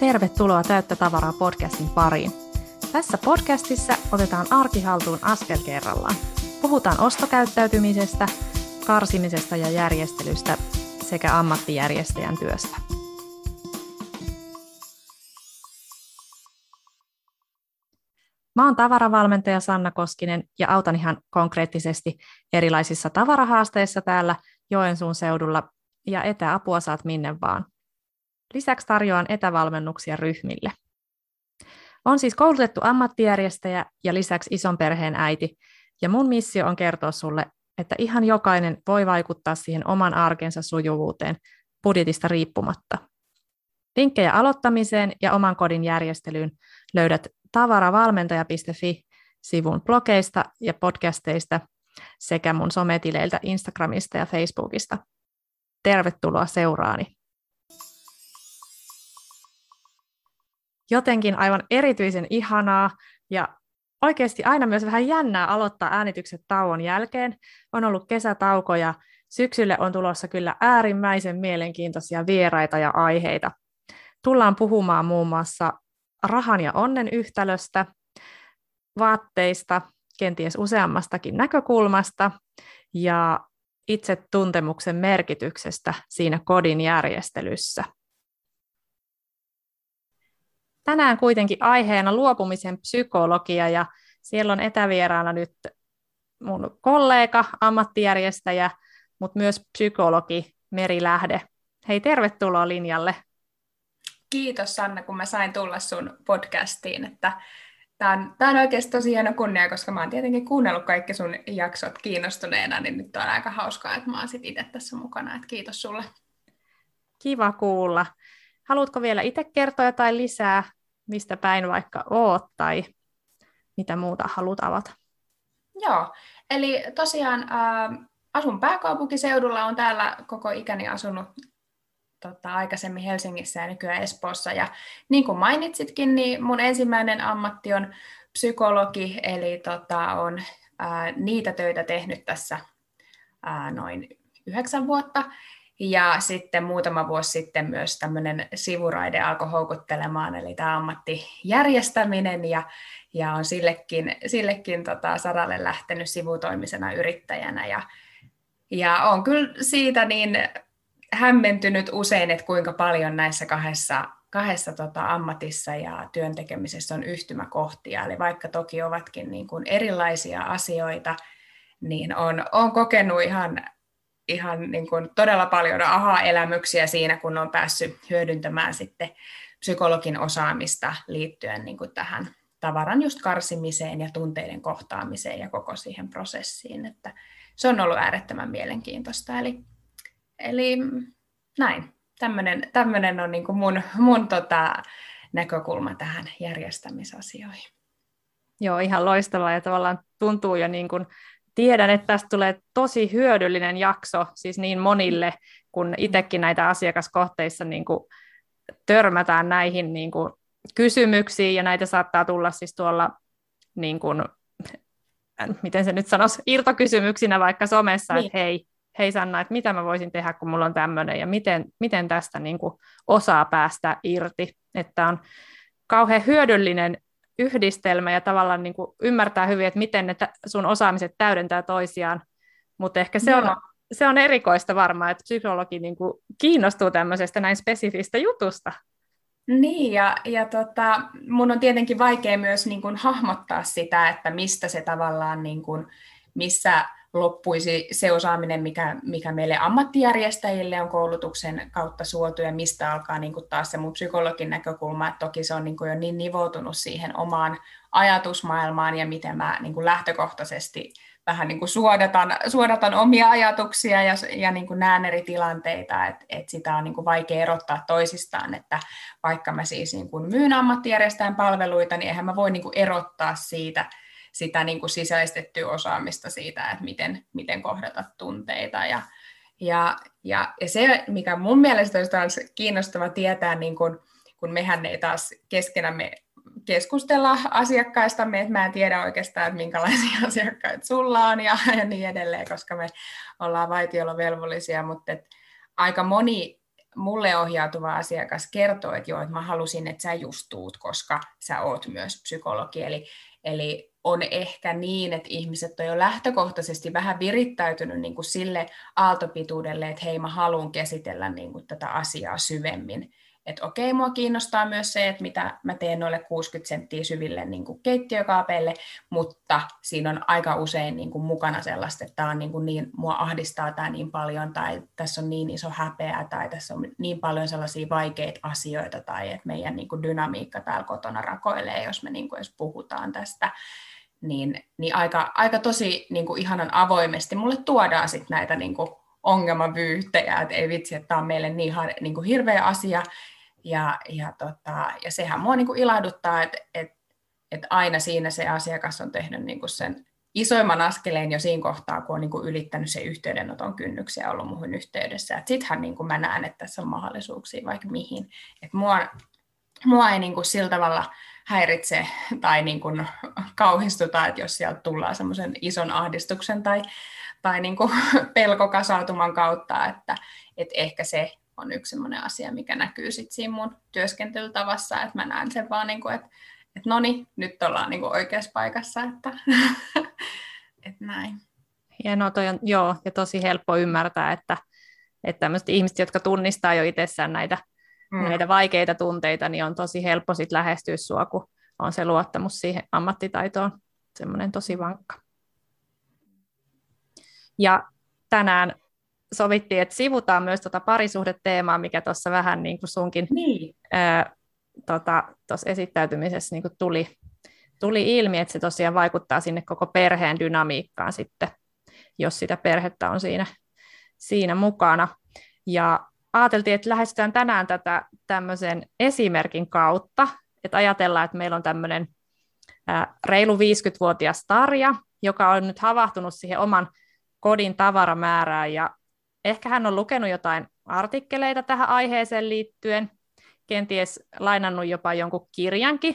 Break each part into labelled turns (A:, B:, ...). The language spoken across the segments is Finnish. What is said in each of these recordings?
A: Tervetuloa Täyttä tavaraa podcastin pariin. Tässä podcastissa otetaan arkihaltuun askel kerrallaan. Puhutaan ostokäyttäytymisestä, karsimisesta ja järjestelystä sekä ammattijärjestäjän työstä. Mä oon tavaravalmentaja Sanna Koskinen ja autan ihan konkreettisesti erilaisissa tavarahaasteissa täällä Joensuun seudulla ja etäapua saat minne vaan. Lisäksi tarjoan etävalmennuksia ryhmille. On siis koulutettu ammattijärjestäjä ja lisäksi ison perheen äiti, ja mun missio on kertoa sulle, että ihan jokainen voi vaikuttaa siihen oman arkensa sujuvuuteen budjetista riippumatta. Linkkejä aloittamiseen ja oman kodin järjestelyyn löydät tavaravalmentaja.fi-sivun blogeista ja podcasteista sekä mun sometileiltä Instagramista ja Facebookista. Tervetuloa seuraani. Jotenkin aivan erityisen ihanaa ja oikeasti aina myös vähän jännää aloittaa äänitykset tauon jälkeen. On ollut kesätauko ja syksylle on tulossa kyllä äärimmäisen mielenkiintoisia vieraita ja aiheita. Tullaan puhumaan muun muassa rahan ja onnen yhtälöstä, vaatteista, kenties useammastakin näkökulmasta ja itse tuntemuksen merkityksestä siinä kodin järjestelyssä. Tänään kuitenkin aiheena luopumisen psykologia ja siellä on etävieraana nyt mun kollega, ammattijärjestäjä, mutta myös psykologi Meri Lähde. Hei, tervetuloa linjalle.
B: Kiitos Sanna, kun mä sain tulla sun podcastiin. Että Tämä on, on oikeasti tosi hieno kunnia, koska mä oon tietenkin kuunnellut kaikki sun jaksot kiinnostuneena, niin nyt on aika hauskaa, että mä oon sit itse tässä mukana. Että kiitos sulle.
A: Kiva kuulla. Haluatko vielä itse kertoa jotain lisää, mistä päin vaikka oot tai mitä muuta haluat avata?
B: Joo, eli tosiaan äh, asun pääkaupunkiseudulla, on täällä koko ikäni asunut tota, aikaisemmin Helsingissä ja nykyään Espoossa. Ja niin kuin mainitsitkin, niin mun ensimmäinen ammatti on psykologi, eli tota, on ää, niitä töitä tehnyt tässä ää, noin yhdeksän vuotta. Ja sitten muutama vuosi sitten myös tämmöinen sivuraide alkoi houkuttelemaan, eli tämä ammattijärjestäminen, ja, ja on sillekin, sillekin tota, saralle lähtenyt sivutoimisena yrittäjänä. Ja, ja on kyllä siitä niin hämmentynyt usein, että kuinka paljon näissä kahdessa, kahdessa tota, ammatissa ja työntekemisessä on yhtymäkohtia. Eli vaikka toki ovatkin niin kuin erilaisia asioita, niin on, on kokenut ihan, ihan niin kuin todella paljon aha-elämyksiä siinä, kun on päässyt hyödyntämään sitten psykologin osaamista liittyen niin kuin tähän tavaran just karsimiseen ja tunteiden kohtaamiseen ja koko siihen prosessiin. Että se on ollut äärettömän mielenkiintoista. Eli Eli näin, tämmöinen on niin kuin mun, mun tota, näkökulma tähän järjestämisasioihin.
A: Joo, ihan loistavaa ja tavallaan tuntuu jo niin kuin, tiedän, että tästä tulee tosi hyödyllinen jakso siis niin monille, kun itsekin näitä asiakaskohteissa niin kuin törmätään näihin niin kuin kysymyksiin ja näitä saattaa tulla siis tuolla niin kuin, miten se nyt sanoisi, irtokysymyksinä vaikka somessa, niin. että hei, hei Sanna, että mitä mä voisin tehdä, kun mulla on tämmöinen, ja miten, miten tästä niin kuin osaa päästä irti. Että on kauhean hyödyllinen yhdistelmä ja tavallaan niin kuin ymmärtää hyvin, että miten ne sun osaamiset täydentää toisiaan, mutta ehkä se on, se on erikoista varmaan, että psykologi niin kuin kiinnostuu tämmöisestä näin spesifistä jutusta.
B: Niin, ja, ja tota, mun on tietenkin vaikea myös niin kuin hahmottaa sitä, että mistä se tavallaan, niin kuin, missä loppuisi se osaaminen, mikä, mikä meille ammattijärjestäjille on koulutuksen kautta suotu ja mistä alkaa niin kuin taas se mun psykologin näkökulma, että toki se on niin kuin jo niin nivoutunut siihen omaan ajatusmaailmaan ja miten mä niin kuin lähtökohtaisesti vähän niin kuin suodatan, suodatan omia ajatuksia ja, ja niin kuin näen eri tilanteita, että, että sitä on niin kuin vaikea erottaa toisistaan, että vaikka mä siis niin kuin myyn ammattijärjestäjän palveluita, niin eihän mä voi niin kuin erottaa siitä, sitä niin kuin sisäistettyä osaamista siitä, että miten, miten kohdata tunteita. Ja, ja, ja, ja se, mikä mun mielestä olisi taas kiinnostava tietää, niin kun, kun mehän ei taas keskenämme keskustella asiakkaistamme, että mä en tiedä oikeastaan, että minkälaisia asiakkaita sulla on ja, ja niin edelleen, koska me ollaan vaitiolovelvollisia, mutta et aika moni mulle ohjautuva asiakas kertoo, että joo, että mä halusin, että sä just tuut, koska sä oot myös psykologi. Eli, eli on ehkä niin, että ihmiset on jo lähtökohtaisesti vähän virittäytynyt niin kuin sille aaltopituudelle, että hei, mä haluan käsitellä niin kuin tätä asiaa syvemmin että okei, mua kiinnostaa myös se, että mitä mä teen noille 60 senttiä syville niin kuin keittiökaapeille, mutta siinä on aika usein niin kuin mukana sellaista, että tämä on niin, kuin niin, mua ahdistaa tämä niin paljon, tai tässä on niin iso häpeä, tai tässä on niin paljon sellaisia vaikeita asioita, tai että meidän niin kuin dynamiikka täällä kotona rakoilee, jos me niin kuin edes puhutaan tästä, niin, niin aika, aika tosi niin kuin ihanan avoimesti mulle tuodaan sit näitä niin kuin ongelmavyyhtejä, että ei vitsi, että tämä on meille niin, niin kuin hirveä asia, ja, ja, tota, ja sehän mua niin kuin ilahduttaa, että, että, että aina siinä se asiakas on tehnyt niin sen isoimman askeleen jo siinä kohtaa, kun on niin kuin ylittänyt se yhteydenoton kynnyksiä ja ollut muuhun yhteydessä. Sittenhän niin kuin mä näen, että tässä on mahdollisuuksia vaikka mihin. Et mua, mua ei niin kuin sillä tavalla häiritse tai niin kuin kauhistuta, että jos sieltä tullaan semmoisen ison ahdistuksen tai, tai niin kuin pelkokasautuman kautta, että, että ehkä se on yksi sellainen asia, mikä näkyy sit siinä mun työskentelytavassa, että mä näen sen vaan, niin kuin, että, että no niin, nyt ollaan niin kuin oikeassa paikassa, että, että näin.
A: Hienoa, toi on, joo, ja tosi helppo ymmärtää, että, että tämmöiset ihmiset, jotka tunnistaa jo itsessään näitä, mm. näitä vaikeita tunteita, niin on tosi helppo sit lähestyä sua, kun on se luottamus siihen ammattitaitoon semmoinen tosi vankka. Ja tänään sovittiin, että sivutaan myös tuota parisuhdeteemaa, mikä tuossa vähän niin kuin sunkin niin. ää, tota, esittäytymisessä niin kuin tuli, tuli ilmi, että se tosiaan vaikuttaa sinne koko perheen dynamiikkaan sitten, jos sitä perhettä on siinä, siinä mukana. Ja ajateltiin, että lähestytään tänään tätä tämmöisen esimerkin kautta, että ajatellaan, että meillä on tämmöinen ää, reilu 50-vuotias Tarja, joka on nyt havahtunut siihen oman kodin tavaramäärään ja Ehkä hän on lukenut jotain artikkeleita tähän aiheeseen liittyen, kenties lainannut jopa jonkun kirjankin,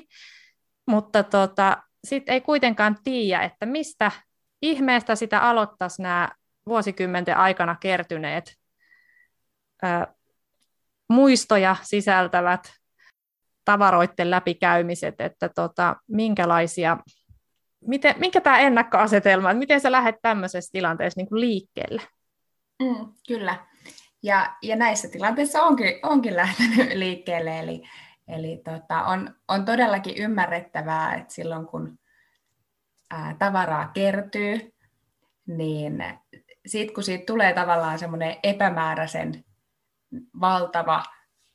A: mutta tota, sitten ei kuitenkaan tiedä, että mistä ihmeestä sitä aloittaisi nämä vuosikymmenten aikana kertyneet ö, muistoja sisältävät tavaroiden läpikäymiset, että tota, minkälaisia, miten, minkä tämä ennakkoasetelma, että miten sä lähdet tämmöisessä tilanteessa niin kuin liikkeelle?
B: Mm, kyllä. Ja, ja näissä tilanteissa onkin, onkin lähtenyt liikkeelle, eli, eli tota, on, on todellakin ymmärrettävää, että silloin kun ää, tavaraa kertyy, niin sit, kun siitä tulee tavallaan semmoinen epämääräisen valtava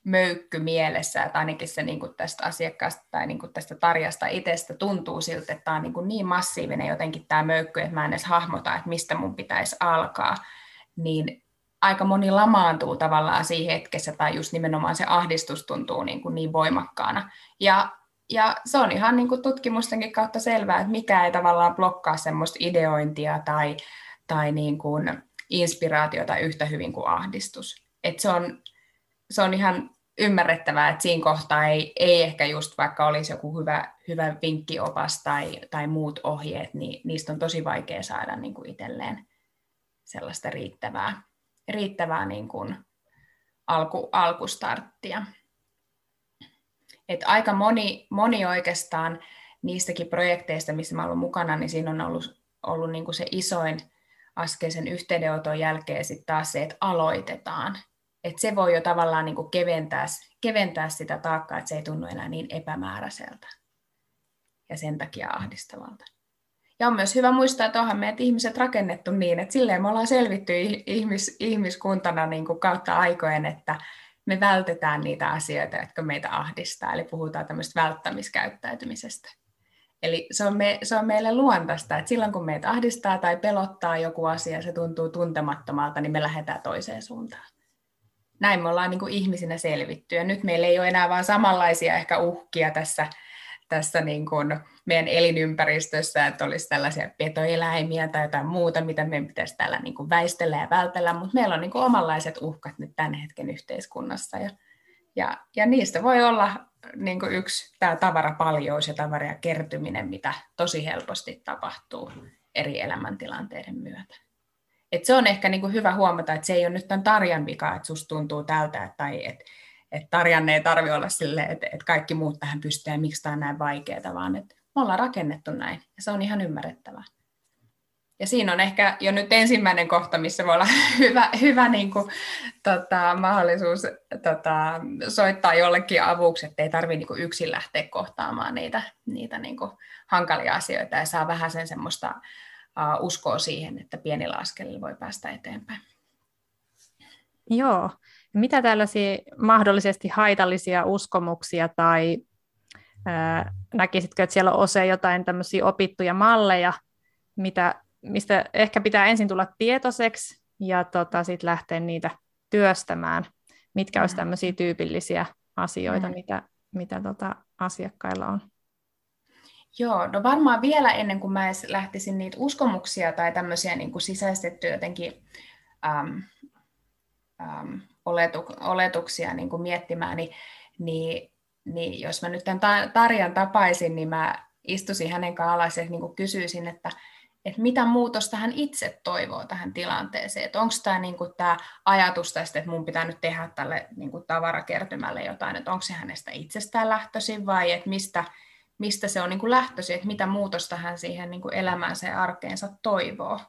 B: möykky mielessä, että ainakin se niin tästä asiakkaasta tai niin tästä tarjasta itsestä tuntuu siltä, että tämä on niin, niin massiivinen jotenkin tämä möykky, että mä en edes hahmota, että mistä mun pitäisi alkaa, niin aika moni lamaantuu tavallaan siinä hetkessä, tai just nimenomaan se ahdistus tuntuu niin, kuin niin voimakkaana. Ja, ja se on ihan niin kuin tutkimustenkin kautta selvää, että mikä ei tavallaan blokkaa semmoista ideointia tai, tai niin kuin inspiraatiota yhtä hyvin kuin ahdistus. Et se, on, se on ihan ymmärrettävää, että siinä kohtaa ei, ei ehkä just vaikka olisi joku hyvä, hyvä vinkkiopas tai, tai muut ohjeet, niin niistä on tosi vaikea saada niin kuin itselleen sellaista riittävää, riittävää niin kuin alku, alkustarttia. Et aika moni, moni oikeastaan niistäkin projekteista, missä mä olen mukana, niin siinä on ollut, ollut niin kuin se isoin askel sen yhteydenoton jälkeen sitten taas se, että aloitetaan. Et se voi jo tavallaan niin kuin keventää, keventää sitä taakkaa, että se ei tunnu enää niin epämääräiseltä ja sen takia ahdistavalta. Ja on myös hyvä muistaa, että onhan meidät ihmiset rakennettu niin, että silleen me ollaan selvitty ihmis, ihmiskuntana niin kuin kautta aikojen, että me vältetään niitä asioita, jotka meitä ahdistaa, eli puhutaan tämmöistä välttämiskäyttäytymisestä. Eli se on, me, se on meille luontaista, että silloin kun meitä ahdistaa tai pelottaa joku asia, se tuntuu tuntemattomalta, niin me lähdetään toiseen suuntaan. Näin me ollaan niin kuin ihmisinä selvitty, ja nyt meillä ei ole enää vain samanlaisia ehkä uhkia tässä tässä niin kuin meidän elinympäristössä, että olisi tällaisia petoeläimiä tai jotain muuta, mitä meidän pitäisi täällä niin kuin väistellä ja vältellä, mutta meillä on niin kuin omanlaiset uhkat nyt tämän hetken yhteiskunnassa. Ja, ja, ja niistä voi olla niin kuin yksi tämä tavarapaljous ja tavaria kertyminen, mitä tosi helposti tapahtuu eri elämäntilanteiden myötä. et se on ehkä niin kuin hyvä huomata, että se ei ole nyt tämän Tarjan vika, että susta tuntuu tältä, tai että että Tarjanne ei tarvitse olla silleen, että, että kaikki muut tähän pystyy ja miksi tämä on näin vaikeaa, vaan että me ollaan rakennettu näin ja se on ihan ymmärrettävää. Ja siinä on ehkä jo nyt ensimmäinen kohta, missä voi olla hyvä, hyvä niin kuin, tota, mahdollisuus tota, soittaa jollekin avuksi, että ei tarvitse niin yksin lähteä kohtaamaan niitä, niitä niin kuin, hankalia asioita ja saa vähän sen semmoista uh, uskoa siihen, että pienillä askelilla voi päästä eteenpäin.
A: Joo. Mitä tällaisia mahdollisesti haitallisia uskomuksia tai ää, näkisitkö, että siellä on osa jotain tämmöisiä opittuja malleja, mitä mistä ehkä pitää ensin tulla tietoiseksi ja tota, sitten lähteä niitä työstämään, mitkä mm. olisi tämmöisiä tyypillisiä asioita, mm. mitä, mitä tota, asiakkailla on.
B: Joo, no varmaan vielä ennen kuin mä edes lähtisin niitä uskomuksia tai tämmöisiä niin kuin sisäistettyjä jotenkin äm, äm, oletu, oletuksia niin kuin miettimään, niin, niin, niin jos mä nyt tämän Tarjan tapaisin, niin mä istuisin hänen kanssaan alas ja niin kuin kysyisin, että että mitä muutosta hän itse toivoo tähän tilanteeseen. Että onko tämä niinku tämä ajatus tästä, että mun pitää nyt tehdä tälle niinku tavarakertymälle jotain, että onko se hänestä itsestään lähtöisin vai että mistä, mistä se on niinku lähtöisin, että mitä muutosta hän siihen niinku elämäänsä ja arkeensa toivoo.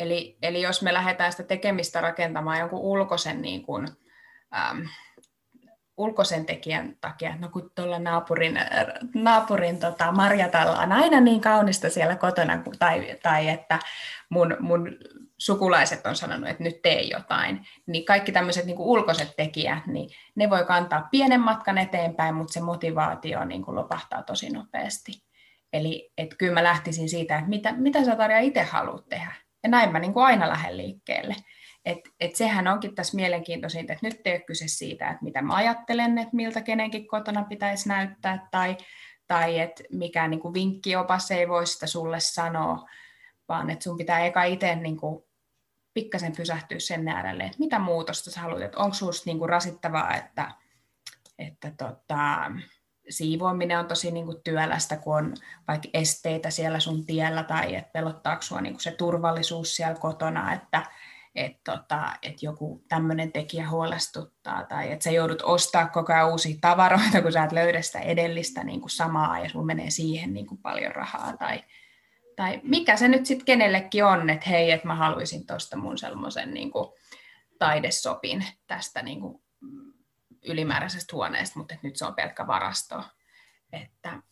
B: Eli, eli jos me lähdetään sitä tekemistä rakentamaan jonkun ulkoisen niin kuin, äm, ulkoisen tekijän takia, no kun tuolla naapurin, naapurin tota, marjatalla on aina niin kaunista siellä kotona, tai, tai että mun, mun sukulaiset on sanonut, että nyt tee jotain, niin kaikki tämmöiset niin ulkoiset tekijät, niin ne voi kantaa pienen matkan eteenpäin, mutta se motivaatio niin kuin lopahtaa tosi nopeasti. Eli että kyllä mä lähtisin siitä, että mitä, mitä sä Tarja itse haluat tehdä. Ja näin mä niin kuin aina lähden liikkeelle. Et, et sehän onkin tässä mielenkiintoisinta, että nyt ei ole kyse siitä, että mitä mä ajattelen, että miltä kenenkin kotona pitäisi näyttää, tai, tai että mikä niin kuin vinkkiopas ei voi sitä sulle sanoa, vaan että sun pitää eka itse niin kuin pikkasen pysähtyä sen äärelle, että mitä muutosta sä haluat, että onko sinusta niin rasittavaa, että, että tota, siivoaminen on tosi niin kuin työlästä, kun on vaikka esteitä siellä sun tiellä, tai että pelottaako sinua niin kuin se turvallisuus siellä kotona, että että tota, et joku tämmöinen tekijä huolestuttaa tai että sä joudut ostaa koko ajan uusia tavaroita, kun sä et löydä sitä edellistä niin kuin samaa ja sulla menee siihen niin kuin paljon rahaa tai, tai mikä se nyt sitten kenellekin on, että hei, että mä haluaisin tuosta mun semmoisen niin taidesopin tästä niin kuin ylimääräisestä huoneesta, mutta nyt se on pelkkä varasto. Että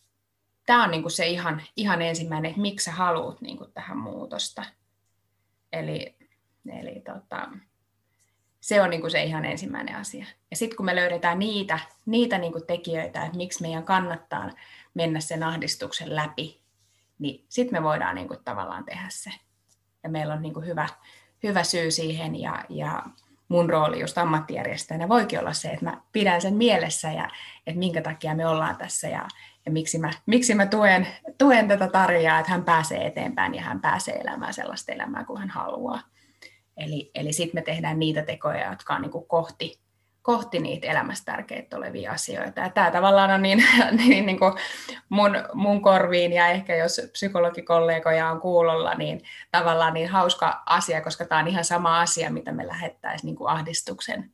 B: tämä on niin kuin se ihan, ihan ensimmäinen, että miksi sä haluat niin kuin tähän muutosta. Eli Eli tota, se on niin kuin se ihan ensimmäinen asia. Ja sitten kun me löydetään niitä, niitä niin kuin tekijöitä, että miksi meidän kannattaa mennä sen ahdistuksen läpi, niin sitten me voidaan niin kuin tavallaan tehdä se. Ja meillä on niin kuin hyvä, hyvä syy siihen ja, ja mun rooli just ammattijärjestäjänä voikin olla se, että mä pidän sen mielessä ja että minkä takia me ollaan tässä ja, ja miksi mä, miksi mä tuen, tuen tätä tarjaa, että hän pääsee eteenpäin ja hän pääsee elämään sellaista elämää kuin hän haluaa. Eli, eli sitten me tehdään niitä tekoja, jotka on niin kohti, kohti niitä elämässä tärkeitä olevia asioita. Ja tämä tavallaan on niin, niin, niin kuin mun, mun korviin ja ehkä jos psykologikollegoja on kuulolla, niin tavallaan niin hauska asia, koska tämä on ihan sama asia, mitä me lähettäisiin niin kuin ahdistuksen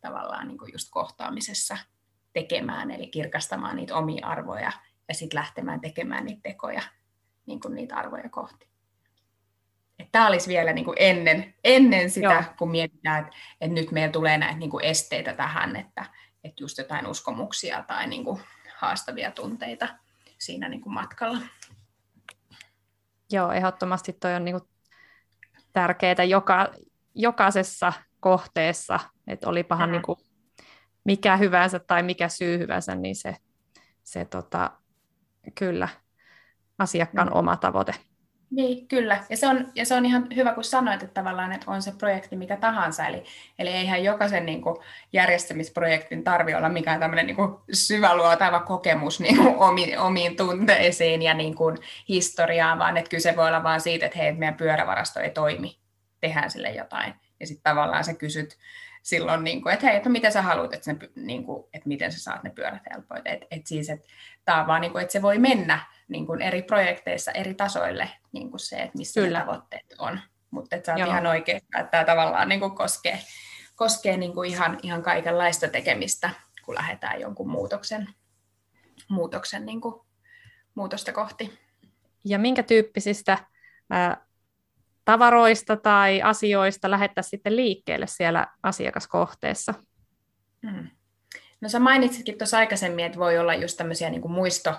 B: tavallaan niin kuin just kohtaamisessa tekemään, eli kirkastamaan niitä omia arvoja ja sitten lähtemään tekemään niitä tekoja niin kuin niitä arvoja kohti tämä olisi vielä niin kuin ennen, ennen sitä, Joo. kun mietitään, että, että nyt meillä tulee näitä niin kuin esteitä tähän, että, että just jotain uskomuksia tai niin kuin haastavia tunteita siinä niin kuin matkalla.
A: Joo, ehdottomasti toi on niin kuin tärkeää joka, jokaisessa kohteessa, että olipahan mm. niin kuin mikä hyvänsä tai mikä syy hyvänsä, niin se, se tota, kyllä asiakkaan mm. oma tavoite.
B: Niin, kyllä. Ja se, on, ja se on ihan hyvä, kun sanoit, että tavallaan että on se projekti mikä tahansa. Eli, eli eihän jokaisen niin kuin, järjestämisprojektin tarvi olla mikään tämmöinen niin kuin, syväluotava kokemus niin kuin, omiin, omiin tunteisiin ja niin kuin, historiaan, vaan että kyse voi olla vain siitä, että hei, meidän pyörävarasto ei toimi, tehdään sille jotain. Ja sitten tavallaan sä kysyt silloin, niin kuin, että hei, että mitä sä haluat, että, ne, niin kuin, että miten sä saat ne pyörät helpoit. Että et siis, että tämä on vaan, niin kuin, että se voi mennä niin kuin eri projekteissa eri tasoille niin kuin se, että missä Kyllä. ne tavoitteet on. mutta sä oot ihan oikein, että tämä tavallaan niin kuin koskee, koskee niin kuin ihan, ihan kaikenlaista tekemistä, kun lähdetään jonkun muutoksen, muutoksen niin kuin, muutosta kohti.
A: Ja minkä tyyppisistä ää, tavaroista tai asioista lähettäisiin sitten liikkeelle siellä asiakaskohteessa?
B: Hmm. No sä mainitsitkin tuossa aikaisemmin, että voi olla just tämmöisiä niin kuin muisto,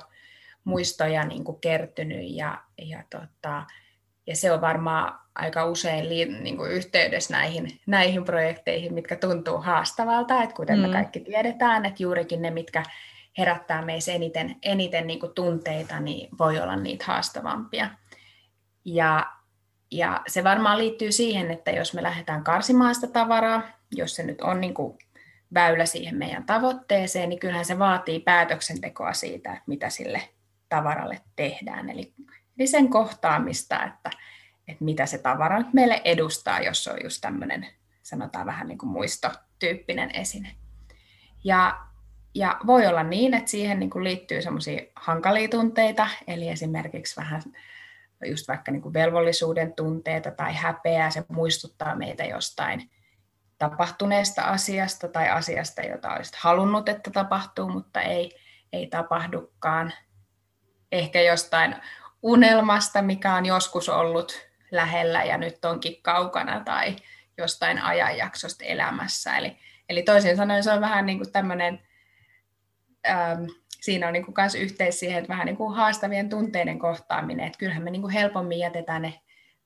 B: muistoja niin kuin kertynyt ja, ja, tota, ja se on varmaan aika usein li, niin kuin yhteydessä näihin, näihin projekteihin, mitkä tuntuu haastavalta, että kuten mm. me kaikki tiedetään, että juurikin ne, mitkä herättää meissä eniten, eniten niin kuin tunteita, niin voi olla niitä haastavampia. Ja, ja se varmaan liittyy siihen, että jos me lähdetään karsimaan sitä tavaraa, jos se nyt on niin kuin väylä siihen meidän tavoitteeseen, niin kyllähän se vaatii päätöksentekoa siitä, että mitä sille tavaralle tehdään. Eli, eli sen kohtaamista, että, että mitä se tavara nyt meille edustaa, jos on just tämmöinen, sanotaan vähän niin kuin muistotyyppinen esine. Ja, ja voi olla niin, että siihen niin kuin liittyy semmoisia hankalia tunteita, eli esimerkiksi vähän just vaikka niin kuin velvollisuuden tunteita tai häpeää, se muistuttaa meitä jostain tapahtuneesta asiasta tai asiasta, jota olisit halunnut, että tapahtuu, mutta ei, ei tapahdukaan. Ehkä jostain unelmasta, mikä on joskus ollut lähellä ja nyt onkin kaukana tai jostain ajanjaksosta elämässä. Eli, eli toisin sanoen se on vähän niin kuin tämmöinen, ähm, siinä on niin kuin myös yhteys siihen, että vähän niin kuin haastavien tunteiden kohtaaminen, että kyllähän me niin kuin helpommin jätetään ne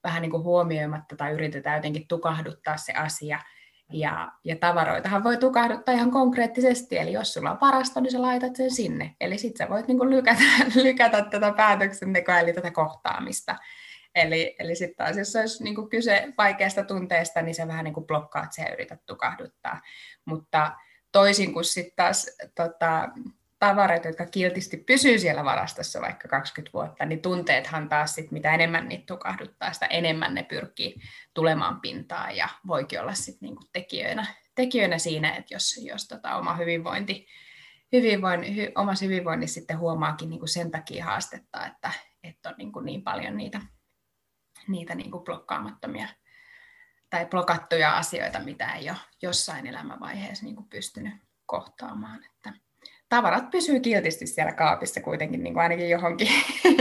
B: vähän niin kuin huomioimatta tai yritetään jotenkin tukahduttaa se asia – ja, ja tavaroitahan voi tukahduttaa ihan konkreettisesti, eli jos sulla on varasto, niin sä laitat sen sinne. Eli sitten sä voit niinku lykätä, lykätä tätä päätöksentekoa, eli tätä kohtaamista. Eli, eli sitten taas, jos olisi niinku kyse vaikeasta tunteesta, niin sä vähän niinku blokkaat sen ja yrität tukahduttaa. Mutta toisin kuin sitten taas tota, tavarat, jotka kiltisti pysyy siellä varastossa vaikka 20 vuotta, niin tunteethan taas sit, mitä enemmän niitä tukahduttaa, sitä enemmän ne pyrkii tulemaan pintaan ja voikin olla sit niinku tekijöinä, tekijöinä siinä, että jos, jos tota oma hyvinvointi, hyvinvoin, hy, omassa hyvinvoinnissa sitten huomaakin niinku sen takia haastetta, että, että on niinku niin paljon niitä, niitä niinku blokkaamattomia tai blokattuja asioita, mitä ei ole jossain elämänvaiheessa niinku pystynyt kohtaamaan. Että, tavarat pysyy kiltisti siellä kaapissa kuitenkin niin kuin ainakin johonkin,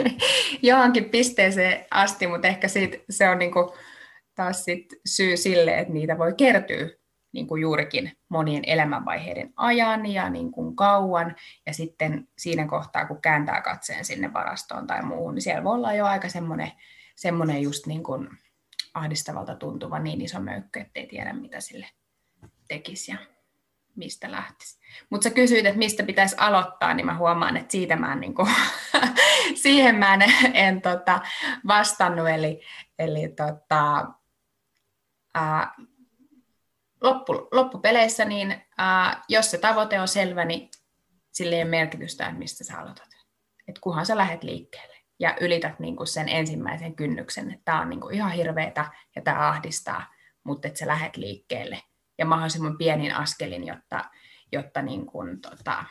B: johonkin pisteeseen asti, mutta ehkä siitä, se on niin kuin taas sit syy sille, että niitä voi kertyä niin kuin juurikin monien elämänvaiheiden ajan ja niin kuin kauan. Ja sitten siinä kohtaa, kun kääntää katseen sinne varastoon tai muuhun, niin siellä voi olla jo aika semmoinen, semmoinen just niin kuin ahdistavalta tuntuva niin iso möykkö, ettei tiedä mitä sille tekisi. Ja mistä lähtisi. Mutta sä kysyit, että mistä pitäisi aloittaa, niin mä huomaan, että siitä mä en, niin kuin, siihen mä en, en tota, vastannut. Eli, eli tota, ää, loppu, loppupeleissä, niin ää, jos se tavoite on selvä, niin sillä ei ole merkitystä, että mistä sä aloitat. Et kunhan sä lähdet liikkeelle ja ylität niin kuin sen ensimmäisen kynnyksen, että tämä on niin kuin ihan hirveetä ja tämä ahdistaa, mutta että sä lähdet liikkeelle – ja mahdollisimman pienin askelin, jotta, jotta niin kuin, tota,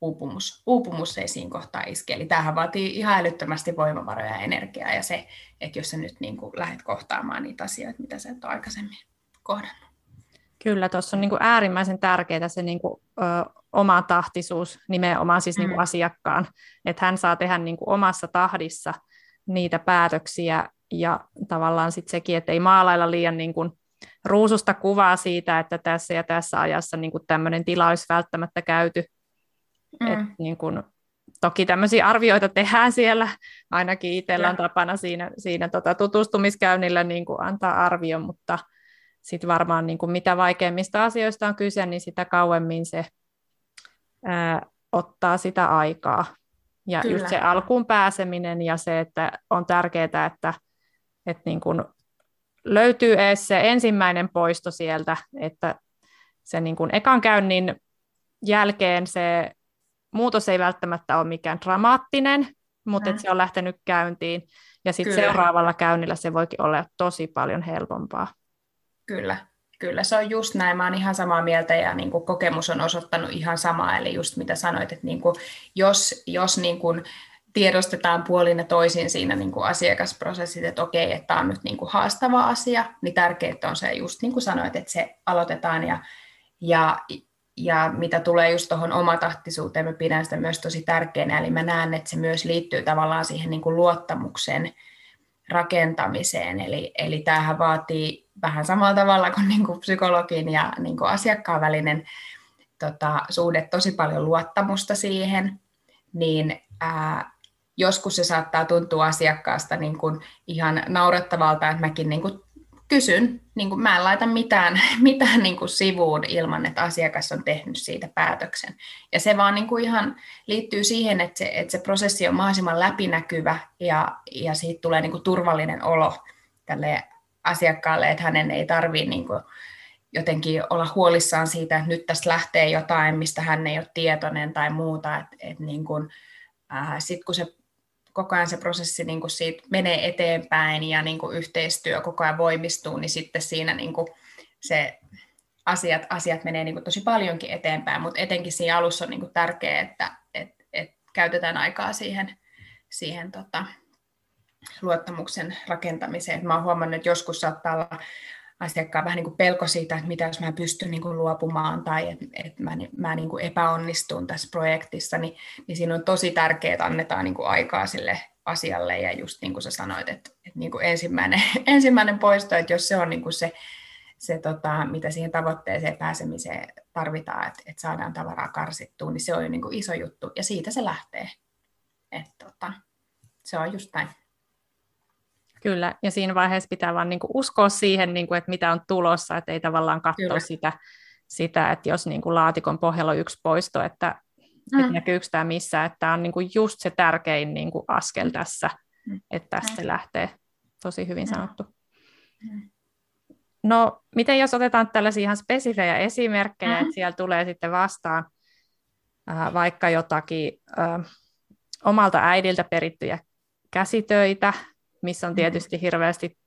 B: uupumus, uupumus ei siinä kohtaa iske. Eli tämähän vaatii ihan älyttömästi voimavaroja ja energiaa ja se, että jos sä nyt niin kuin lähdet kohtaamaan niitä asioita, mitä sä et ole aikaisemmin kohdannut.
A: Kyllä, tuossa on niin kuin äärimmäisen tärkeää se niin kuin, ö, oma tahtisuus nimenomaan siis niin kuin mm. asiakkaan, että hän saa tehdä niin kuin omassa tahdissa niitä päätöksiä ja tavallaan sitten sekin, että ei maalailla liian niin kuin ruususta kuvaa siitä, että tässä ja tässä ajassa niin kuin tämmöinen tila olisi välttämättä käyty. Mm. Et niin kuin, toki tämmöisiä arvioita tehdään siellä, ainakin itsellä on tapana siinä, siinä tota tutustumiskäynnillä niin kuin antaa arvio, mutta sitten varmaan niin kuin mitä vaikeimmista asioista on kyse, niin sitä kauemmin se ää, ottaa sitä aikaa. Ja Kyllä. just se alkuun pääseminen ja se, että on tärkeää, että, että niin kuin löytyy edes se ensimmäinen poisto sieltä, että se niin kuin ekan käynnin jälkeen se muutos ei välttämättä ole mikään dramaattinen, mutta mm. se on lähtenyt käyntiin. Ja sitten seuraavalla käynnillä se voikin olla tosi paljon helpompaa.
B: Kyllä, kyllä se on just näin. Mä oon ihan samaa mieltä ja niin kuin kokemus on osoittanut ihan samaa. Eli just mitä sanoit, että niin kuin, jos, jos niin kuin tiedostetaan puolin ja toisin siinä niin kuin asiakasprosessit, että okei, että tämä on nyt niin kuin haastava asia, niin tärkeää on se just niin kuin sanoit, että se aloitetaan ja, ja, ja mitä tulee just tuohon omatahtisuuteen, mä pidän sitä myös tosi tärkeänä, eli mä näen, että se myös liittyy tavallaan siihen niin kuin luottamuksen rakentamiseen, eli, eli tämähän vaatii vähän samalla tavalla kuin, niin kuin psykologin ja niin kuin asiakkaan välinen tota, suhde tosi paljon luottamusta siihen, niin ää, joskus se saattaa tuntua asiakkaasta niin kuin ihan naurettavalta, että mäkin niin kuin kysyn, niin kuin mä en laita mitään, mitään niin kuin sivuun ilman, että asiakas on tehnyt siitä päätöksen. Ja se vaan niin kuin ihan liittyy siihen, että se, että se prosessi on mahdollisimman läpinäkyvä ja, ja siitä tulee niin kuin turvallinen olo tälle asiakkaalle, että hänen ei tarvitse niin jotenkin olla huolissaan siitä, että nyt tästä lähtee jotain, mistä hän ei ole tietoinen tai muuta. Että, että niin kuin, sitten kun se koko ajan se prosessi niin kuin siitä menee eteenpäin ja niin kuin yhteistyö koko ajan voimistuu, niin sitten siinä niin kuin se asiat, asiat menee niin kuin tosi paljonkin eteenpäin, mutta etenkin siinä alussa on niin kuin tärkeää, että et, et käytetään aikaa siihen, siihen tota, luottamuksen rakentamiseen. Mä oon huomannut, että joskus saattaa olla asiakkaan vähän niin kuin pelko siitä, että mitä jos mä pystyn niin kuin luopumaan tai että, että mä, mä niin kuin epäonnistun tässä projektissa, niin, niin siinä on tosi tärkeää, että annetaan niin kuin aikaa sille asialle ja just niin kuin sä sanoit, että, että niin kuin ensimmäinen, ensimmäinen poisto, että jos se on niin kuin se, se tota, mitä siihen tavoitteeseen pääsemiseen tarvitaan, että, että saadaan tavaraa karsittua, niin se on jo niin kuin iso juttu ja siitä se lähtee. Että, tota, se on just näin.
A: Kyllä, ja siinä vaiheessa pitää vaan niin kuin uskoa siihen, niin kuin, että mitä on tulossa, että ei tavallaan katsoa sitä, sitä, että jos niin kuin laatikon pohjalla on yksi poisto, että, mm. että näkyykö tämä missä, että tämä on niin kuin just se tärkein niin kuin askel mm. tässä, mm. että tästä se lähtee. Tosi hyvin mm. sanottu. Mm. No, miten jos otetaan tällaisia ihan spesifejä esimerkkejä, mm-hmm. että siellä tulee sitten vastaan äh, vaikka jotakin äh, omalta äidiltä perittyjä käsitöitä, missä on mm. tietysti hirveästi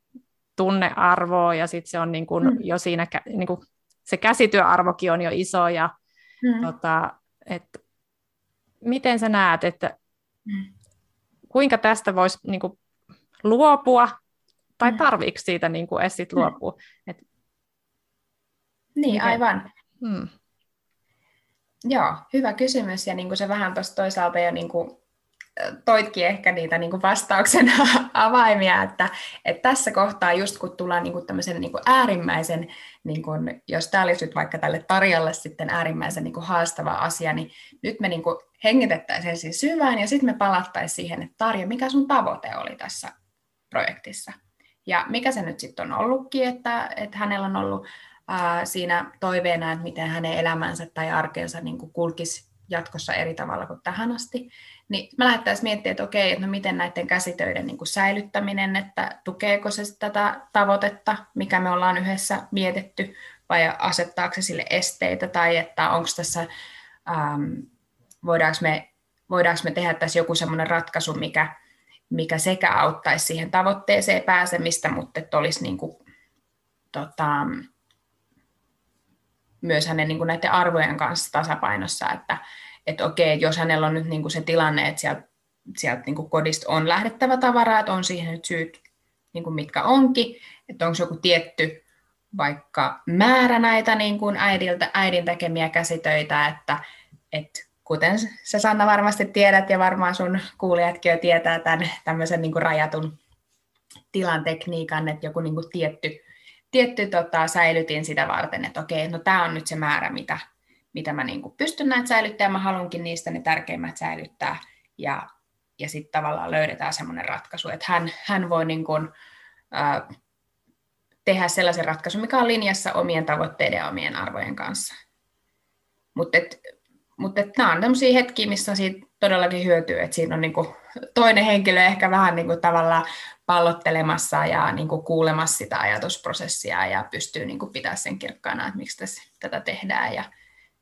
A: tunnearvoa ja sitten se on niin kuin mm. jo siinä, niin kuin se käsityöarvokin on jo iso ja mm. tota, että miten sä näet, että mm. kuinka tästä voisi niin kuin, luopua tai mm. tarviiko siitä niin kuin, edes sit mm. luopua? Mm. Et,
B: niin, miten? aivan. Mm. Joo, hyvä kysymys ja niin kuin se vähän tuossa toisaalta jo niin kuin toitkin ehkä niitä niin kuin vastauksen avaimia, että, että tässä kohtaa just kun tullaan niin kuin tämmöisen niin kuin äärimmäisen, niin kuin, jos tämä olisi nyt vaikka tälle Tarjalle sitten äärimmäisen niin kuin haastava asia, niin nyt me niin kuin hengitettäisiin siis syvään ja sitten me palattaisiin siihen, että Tarja, mikä sun tavoite oli tässä projektissa? Ja mikä se nyt sitten on ollutkin, että, että hänellä on ollut ää, siinä toiveena, että miten hänen elämänsä tai arkensa niin kulkisi jatkossa eri tavalla kuin tähän asti, niin mä lähdettäisiin miettimään, että okei, että no miten näiden käsitöiden niin kuin säilyttäminen, että tukeeko se tätä tavoitetta, mikä me ollaan yhdessä mietitty, vai asettaako se sille esteitä, tai että onko tässä, ähm, voidaanko, me, voidaanko me tehdä tässä joku semmoinen ratkaisu, mikä, mikä sekä auttaisi siihen tavoitteeseen pääsemistä, mutta että olisi niin kuin, tota, myös hänen niin kuin näiden arvojen kanssa tasapainossa, että, että okei, jos hänellä on nyt niin kuin se tilanne, että sieltä, sieltä niin kuin kodista on lähdettävä tavaraa, että on siihen nyt syyt, niin kuin mitkä onkin, että onko joku tietty vaikka määrä näitä niin kuin äidiltä, äidin tekemiä käsitöitä, että, että kuten sä Sanna varmasti tiedät ja varmaan sun kuulijatkin jo tietää tämän tämmöisen niin kuin rajatun tilan tekniikan, että joku niin kuin tietty, tietty tota, säilytin sitä varten, että okei, no tämä on nyt se määrä, mitä, mitä mä niin kuin pystyn näitä säilyttämään, mä haluankin niistä ne tärkeimmät säilyttää, ja, ja sitten tavallaan löydetään semmoinen ratkaisu, että hän, hän voi niin kuin, äh, tehdä sellaisen ratkaisun, mikä on linjassa omien tavoitteiden ja omien arvojen kanssa. Mutta mutta nämä on tämmöisiä hetkiä, missä siitä todellakin hyötyy, että siinä on niin kuin toinen henkilö ehkä vähän niin kuin tavallaan pallottelemassa ja niin kuin kuulemassa sitä ajatusprosessia ja pystyy niin kuin pitämään sen kirkkaana, että miksi tässä, tätä tehdään ja,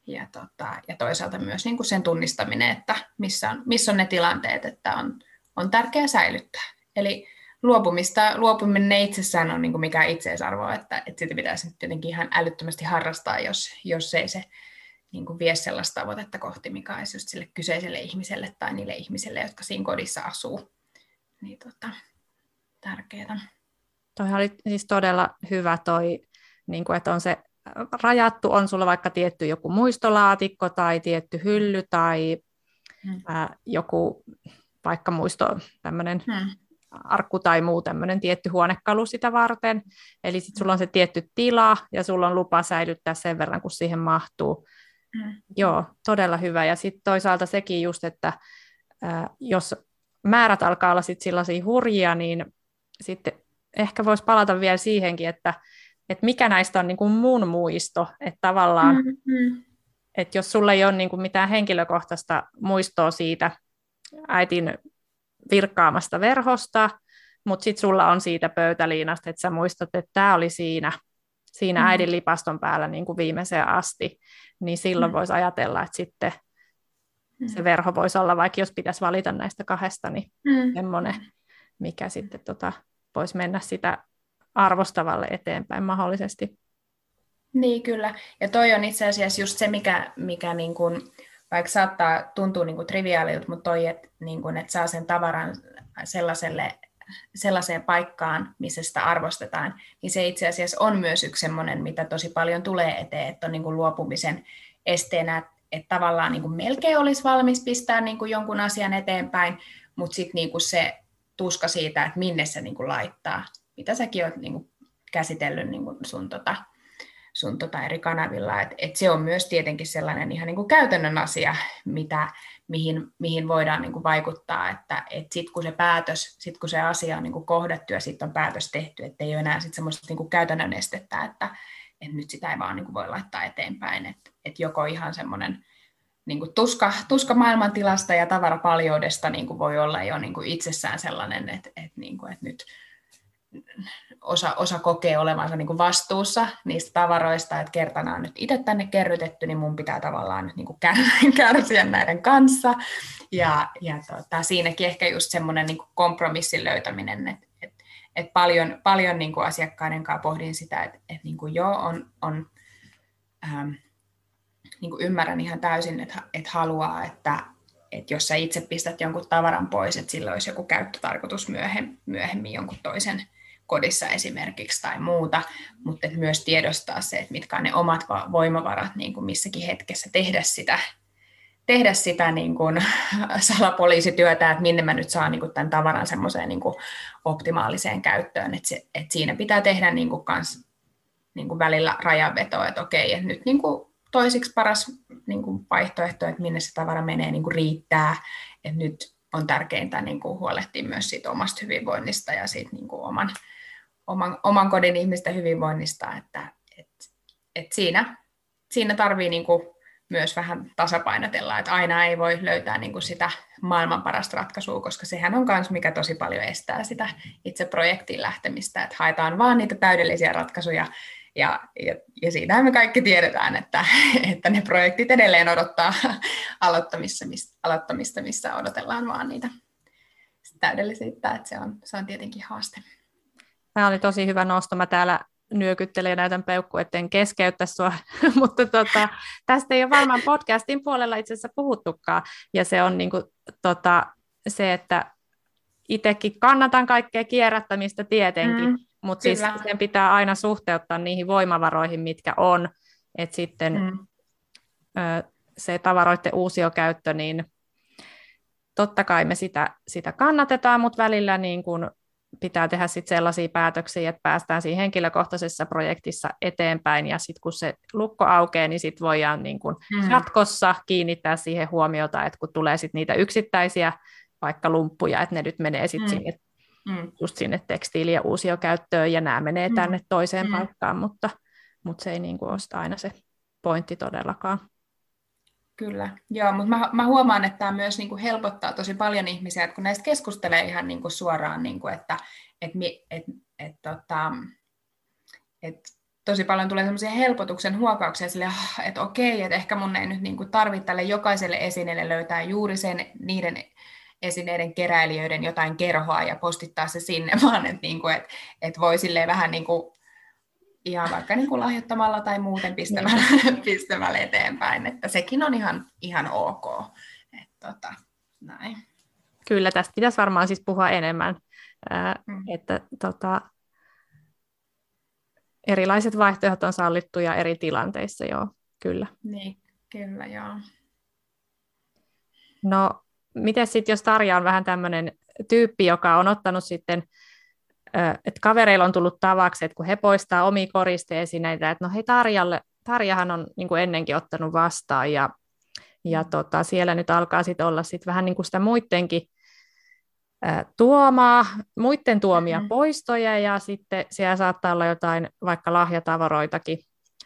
B: ja, tota, ja toisaalta myös niin kuin sen tunnistaminen, että missä on, missä on ne tilanteet, että on, on tärkeää säilyttää. Eli luopumista, luopuminen itsessään on niin kuin mikään itseisarvo, että, että sitä pitäisi jotenkin ihan älyttömästi harrastaa, jos, jos ei se niin kuin vie sellaista tavoitetta kohti, mikä olisi just sille kyseiselle ihmiselle tai niille ihmisille, jotka siinä kodissa asuu. Niin tota, tärkeää.
A: Toi oli siis todella hyvä toi, niin kuin, että on se rajattu, on sulla vaikka tietty joku muistolaatikko tai tietty hylly tai hmm. ää, joku vaikka muisto tämmöinen hmm. arkku tai muu tämmöinen tietty huonekalu sitä varten. Eli sitten sulla on se tietty tila ja sulla on lupa säilyttää sen verran, kun siihen mahtuu. Mm. Joo, todella hyvä. Ja sitten toisaalta sekin just, että ää, jos määrät alkaa olla sit sellaisia hurjia, niin sitten ehkä voisi palata vielä siihenkin, että, että mikä näistä on niin kuin mun muisto, että tavallaan, mm-hmm. että jos sulla ei ole niin kuin mitään henkilökohtaista muistoa siitä äitin virkkaamasta verhosta, mutta sitten sulla on siitä pöytäliinasta, että sä muistat, että tämä oli siinä, siinä mm. äidin lipaston päällä niin kuin viimeiseen asti, niin silloin mm. voisi ajatella, että sitten se verho voisi olla, vaikka jos pitäisi valita näistä kahdesta, niin mm. semmoinen, mikä sitten tota, voisi mennä sitä arvostavalle eteenpäin mahdollisesti.
B: Niin, kyllä. Ja toi on itse asiassa just se, mikä, mikä niin kuin, vaikka saattaa tuntua niin triviaalilta, mutta toi, että, niin että saa sen tavaran sellaiselle, sellaiseen paikkaan, missä sitä arvostetaan, niin se itse asiassa on myös yksi sellainen, mitä tosi paljon tulee eteen, että on niin kuin luopumisen esteenä, että tavallaan niin kuin melkein olisi valmis pistää niin kuin jonkun asian eteenpäin, mutta sitten niin se tuska siitä, että minne se niin laittaa, mitä säkin olet niin kuin käsitellyt niin kuin sun tota, sun tota eri kanavilla. Et, et se on myös tietenkin sellainen ihan niin kuin käytännön asia, mitä, mihin, mihin voidaan niin kuin vaikuttaa, että et sitten kun se päätös, sit kun se asia on niin kuin kohdattu ja sitten on päätös tehty, että ei ole enää sit semmoista niin kuin käytännön estettä, että et nyt sitä ei vaan niin kuin voi laittaa eteenpäin, että et joko ihan semmoinen niin kuin tuska, tuska maailmantilasta ja tavarapaljoudesta niin kuin voi olla jo niin kuin itsessään sellainen, että, että, niin kuin, että nyt osa, osa kokee olevansa niin kuin vastuussa niistä tavaroista, että kertana on nyt itse tänne kerrytetty, niin mun pitää tavallaan nyt niin kuin kärsiä näiden kanssa. Ja, ja tota, siinäkin ehkä just semmoinen niin kompromissin löytäminen, että et, et paljon, paljon niin kuin asiakkaiden kanssa pohdin sitä, että et niin joo, on, on ähm, niin kuin ymmärrän ihan täysin, että, että haluaa, että, että jos sä itse pistät jonkun tavaran pois, että sillä olisi joku käyttötarkoitus myöhemmin, myöhemmin jonkun toisen kodissa esimerkiksi tai muuta, mutta myös tiedostaa se, että mitkä on ne omat voimavarat niin kuin missäkin hetkessä tehdä sitä, tehdä sitä niin kuin salapoliisityötä, että minne mä nyt saan niin kuin tämän tavaran semmoiseen niin kuin optimaaliseen käyttöön, että, se, että siinä pitää tehdä niin kuin kans, niin kuin välillä rajanvetoa, että okei, että nyt niin kuin toisiksi paras niin kuin vaihtoehto, että minne se tavara menee, niin kuin riittää. että nyt on tärkeintä niin kuin huolehtia myös siitä omasta hyvinvoinnista ja siitä niin kuin oman, oman, oman kodin ihmisten hyvinvoinnista, että et, et siinä, siinä tarvii niin kuin myös vähän tasapainotella, että aina ei voi löytää niin kuin sitä maailman parasta ratkaisua, koska sehän on myös mikä tosi paljon estää sitä itse projektiin lähtemistä, että haetaan vaan niitä täydellisiä ratkaisuja, ja, ja, ja siitä me kaikki tiedetään, että, että ne projektit edelleen odottaa aloittamista, missä, aloittamista, missä odotellaan vaan niitä täydellisyyttä, että se on, se on tietenkin haaste.
A: Tämä oli tosi hyvä nosto. Mä täällä nyökyttelen ja näytän peukku, etten keskeyttä sua, mutta tota, tästä ei ole varmaan podcastin puolella itse asiassa puhuttukaan, ja se on niin kuin, tota, se, että itsekin kannatan kaikkea kierrättämistä tietenkin, mm. Mutta siis sen pitää aina suhteuttaa niihin voimavaroihin, mitkä on, että sitten mm. ö, se tavaroiden uusiokäyttö, niin totta kai me sitä, sitä kannatetaan, mutta välillä niin kun pitää tehdä sit sellaisia päätöksiä, että päästään siinä henkilökohtaisessa projektissa eteenpäin, ja sitten kun se lukko aukeaa, niin sitten voidaan niin kun mm. jatkossa kiinnittää siihen huomiota, että kun tulee sit niitä yksittäisiä vaikka lumppuja, että ne nyt menee sitten mm. sinne mm. just sinne tekstiili- ja uusiokäyttöön, ja nämä menee mm. tänne toiseen mm. paikkaan, mutta, mutta se ei niin kuin ole aina se pointti todellakaan.
B: Kyllä, joo, mutta mä, mä huomaan, että tämä myös niin kuin helpottaa tosi paljon ihmisiä, että kun näistä keskustelee ihan niin kuin suoraan, niin kuin, että et, et, et, tota, et tosi paljon tulee semmoisia helpotuksen huokauksia sille, ah, että okei, että ehkä mun ei nyt niin kuin tarvitse tälle jokaiselle esineelle löytää juuri sen niiden esineiden keräilijöiden jotain kerhoa ja postittaa se sinne, vaan että, niin kuin, että, että voi silleen vähän niin kuin ja vaikka niin kuin lahjoittamalla tai muuten pistämällä, niin. pistämällä eteenpäin, että sekin on ihan, ihan ok. Et, tota, näin.
A: Kyllä, tästä pitäisi varmaan siis puhua enemmän, ää, mm. että tota, erilaiset vaihtoehdot on sallittuja eri tilanteissa, joo, kyllä.
B: Niin, kyllä, joo.
A: No, miten sitten, jos Tarja on vähän tämmöinen tyyppi, joka on ottanut sitten että kavereilla on tullut tavaksi, että kun he poistaa omia koristeesineitä, että no hei Tarjalle, Tarjahan on niin kuin ennenkin ottanut vastaan ja, ja mm. tota, siellä nyt alkaa sitten olla sit vähän niin kuin sitä muidenkin tuomaa, muiden tuomia mm-hmm. poistoja ja sitten siellä saattaa olla jotain vaikka lahjatavaroitakin,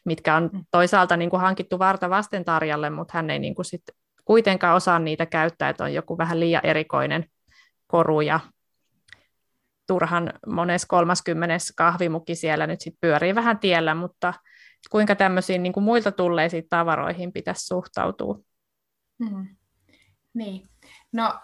A: mitkä on mm. toisaalta niin kuin hankittu varta vasten Tarjalle, mutta hän ei niin kuin sit kuitenkaan osaa niitä käyttää, että on joku vähän liian erikoinen koru ja turhan mones kolmaskymmenes kahvimuki siellä nyt sit pyörii vähän tiellä, mutta kuinka tämmöisiin niin kuin muilta tulleisiin tavaroihin pitäisi suhtautua?
B: Hmm. Niin, no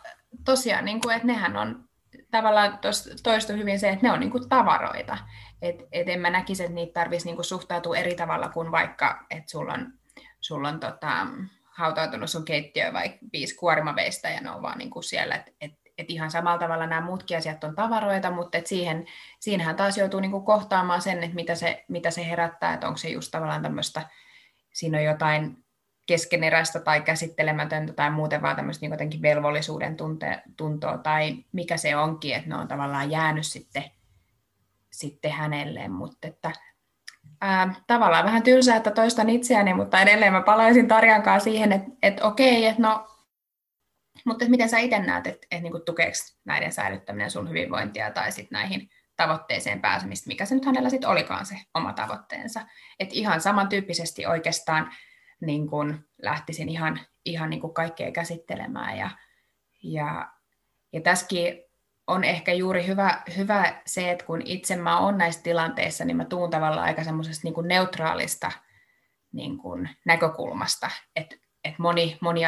B: tosiaan, niin kuin, että nehän on tavallaan toistu hyvin se, että ne on niin kuin tavaroita. Et, et en mä näkisi, että niitä tarvitsisi niin suhtautua eri tavalla kuin vaikka, että sulla on, sulla on tota, hautautunut sun keittiö vai viisi kuorimaveistä ja ne on vaan niin kuin siellä, että et että ihan samalla tavalla nämä muutkin asiat on tavaroita, mutta et siihen, siinähän taas joutuu niinku kohtaamaan sen, että mitä se, mitä se herättää, että onko se just tavallaan tämmöistä, siinä on jotain keskeneräistä tai käsittelemätöntä tai muuten vaan tämmöistä niin jotenkin velvollisuuden tunte, tuntoa tai mikä se onkin, että ne on tavallaan jäänyt sitten, sitten hänelle, mutta että ää, tavallaan vähän tylsää, että toistan itseäni, mutta edelleen mä palaisin Tarjankaan siihen, että, että okei, että no mutta miten sä itse näet, että, että niin tukeeko näiden säilyttäminen sun hyvinvointia tai sitten näihin tavoitteeseen pääsemistä, mikä se nyt hänellä sitten olikaan se oma tavoitteensa. Että ihan samantyyppisesti oikeastaan niin kun lähtisin ihan, ihan niin kuin kaikkea käsittelemään. Ja, ja, ja tässäkin on ehkä juuri hyvä, hyvä se, että kun itse mä oon näissä tilanteissa, niin mä tuun tavallaan aika semmoisesta niin neutraalista niin kuin näkökulmasta, että että moni, moni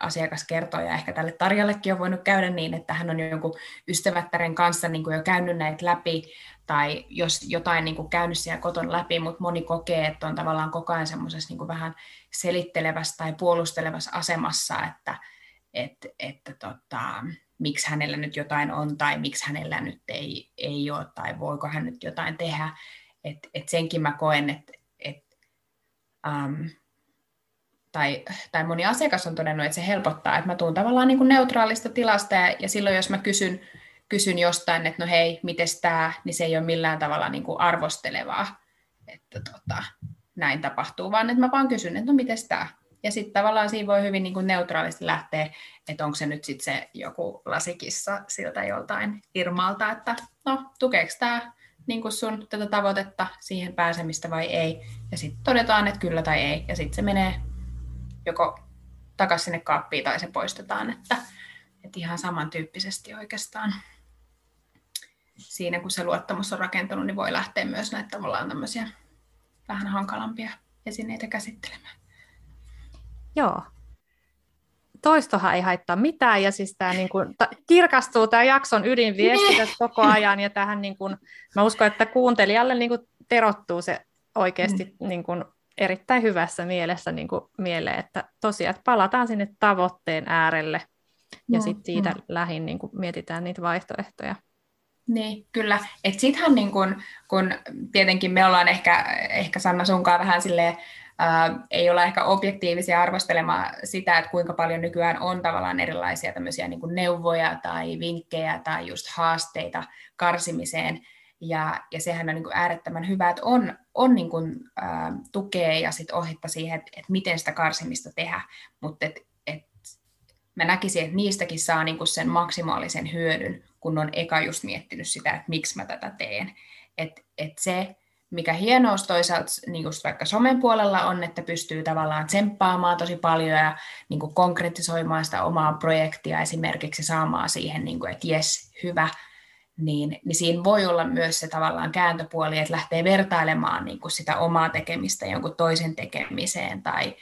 B: asiakas kertoo, ja ehkä tälle Tarjallekin on voinut käydä niin, että hän on jonkun ystävättären kanssa niin kuin jo käynyt näitä läpi, tai jos jotain niin kuin käynyt siellä koton läpi, mutta moni kokee, että on tavallaan koko ajan semmoisessa niin vähän selittelevässä tai puolustelevassa asemassa, että, että, että tota, miksi hänellä nyt jotain on, tai miksi hänellä nyt ei, ei ole, tai voiko hän nyt jotain tehdä. Et, et senkin mä koen, että et, um, tai, tai moni asiakas on todennut, että se helpottaa, että mä tuun tavallaan niin kuin neutraalista tilasta ja, ja silloin jos mä kysyn, kysyn jostain, että no hei, miten tämä, niin se ei ole millään tavalla niin kuin arvostelevaa, että tota, näin tapahtuu, vaan että mä vaan kysyn, että no miten tämä. Ja sitten tavallaan siinä voi hyvin niin kuin neutraalisti lähteä, että onko se nyt sitten se joku lasikissa siltä joltain Irmalta, että no tukeeko tämä niin kuin sun tätä tavoitetta siihen pääsemistä vai ei. Ja sitten todetaan, että kyllä tai ei. Ja sitten se menee joko takaisin sinne kaappiin tai se poistetaan, että, että ihan samantyyppisesti oikeastaan siinä, kun se luottamus on rakentunut, niin voi lähteä myös näitä tavallaan tämmöisiä vähän hankalampia esineitä käsittelemään.
A: Joo. Toistohan ei haittaa mitään, ja siis tämä niin kuin, ta, kirkastuu tämä jakson ydinviesti niin. tässä koko ajan, ja tähän niin kuin, mä uskon, että kuuntelijalle niin kuin terottuu se oikeasti mm. niin kuin, erittäin hyvässä mielessä niin kuin mieleen, että tosiaan että palataan sinne tavoitteen äärelle ja no, sitten siitä no. lähin niin kuin mietitään niitä vaihtoehtoja.
B: Niin, kyllä. Et sittenhän niin kun, kun tietenkin me ollaan ehkä, ehkä Sanna sunkaan vähän silleen, ää, ei olla ehkä objektiivisia arvostelemaan sitä, että kuinka paljon nykyään on tavallaan erilaisia tämmöisiä niin neuvoja tai vinkkejä tai just haasteita karsimiseen, ja, ja sehän on niin kuin äärettömän hyvä, että on, on niin kuin, ä, tukea ja sit ohjetta siihen, että, että miten sitä karsimista tehdä. Mutta et, et, mä näkisin, että niistäkin saa niin kuin sen maksimaalisen hyödyn, kun on eka just miettinyt sitä, että miksi mä tätä teen. Et, et se, mikä hienous toisaalta niin just vaikka somen puolella on, että pystyy tavallaan tsemppaamaan tosi paljon ja niin kuin konkretisoimaan sitä omaa projektia esimerkiksi saamaan siihen, niin kuin, että jes, hyvä, niin, niin siinä voi olla myös se tavallaan kääntöpuoli, että lähtee vertailemaan niin kuin sitä omaa tekemistä jonkun toisen tekemiseen tai,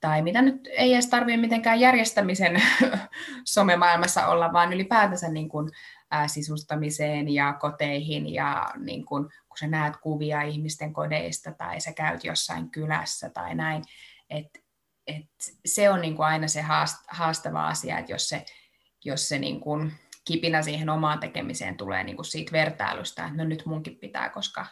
B: tai mitä nyt ei edes tarvitse mitenkään järjestämisen somemaailmassa olla, vaan ylipäätänsä niin kuin, ää, sisustamiseen ja koteihin ja niin kuin, kun sä näet kuvia ihmisten kodeista tai sä käyt jossain kylässä tai näin, että et se on niin kuin aina se haastava asia, että jos se, jos se niin kuin kipinä siihen omaan tekemiseen tulee niin kuin siitä vertailusta, että no nyt munkin pitää, koska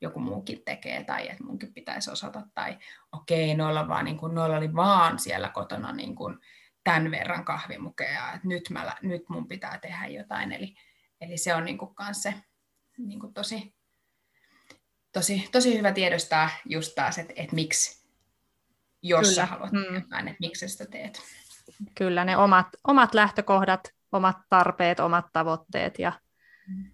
B: joku muukin tekee tai että munkin pitäisi osata tai okei, okay, noilla, vaan, niin kuin, noilla oli vaan siellä kotona niin kuin, tämän verran kahvimukeja, että nyt, mä, nyt mun pitää tehdä jotain. Eli, eli se on niin kuin se niin kuin tosi, tosi, tosi hyvä tiedostaa just taas, että, että miksi, jos Kyllä. sä haluat mm. jotain, että miksi sitä teet.
A: Kyllä, ne omat, omat lähtökohdat, omat tarpeet, omat tavoitteet ja, mm.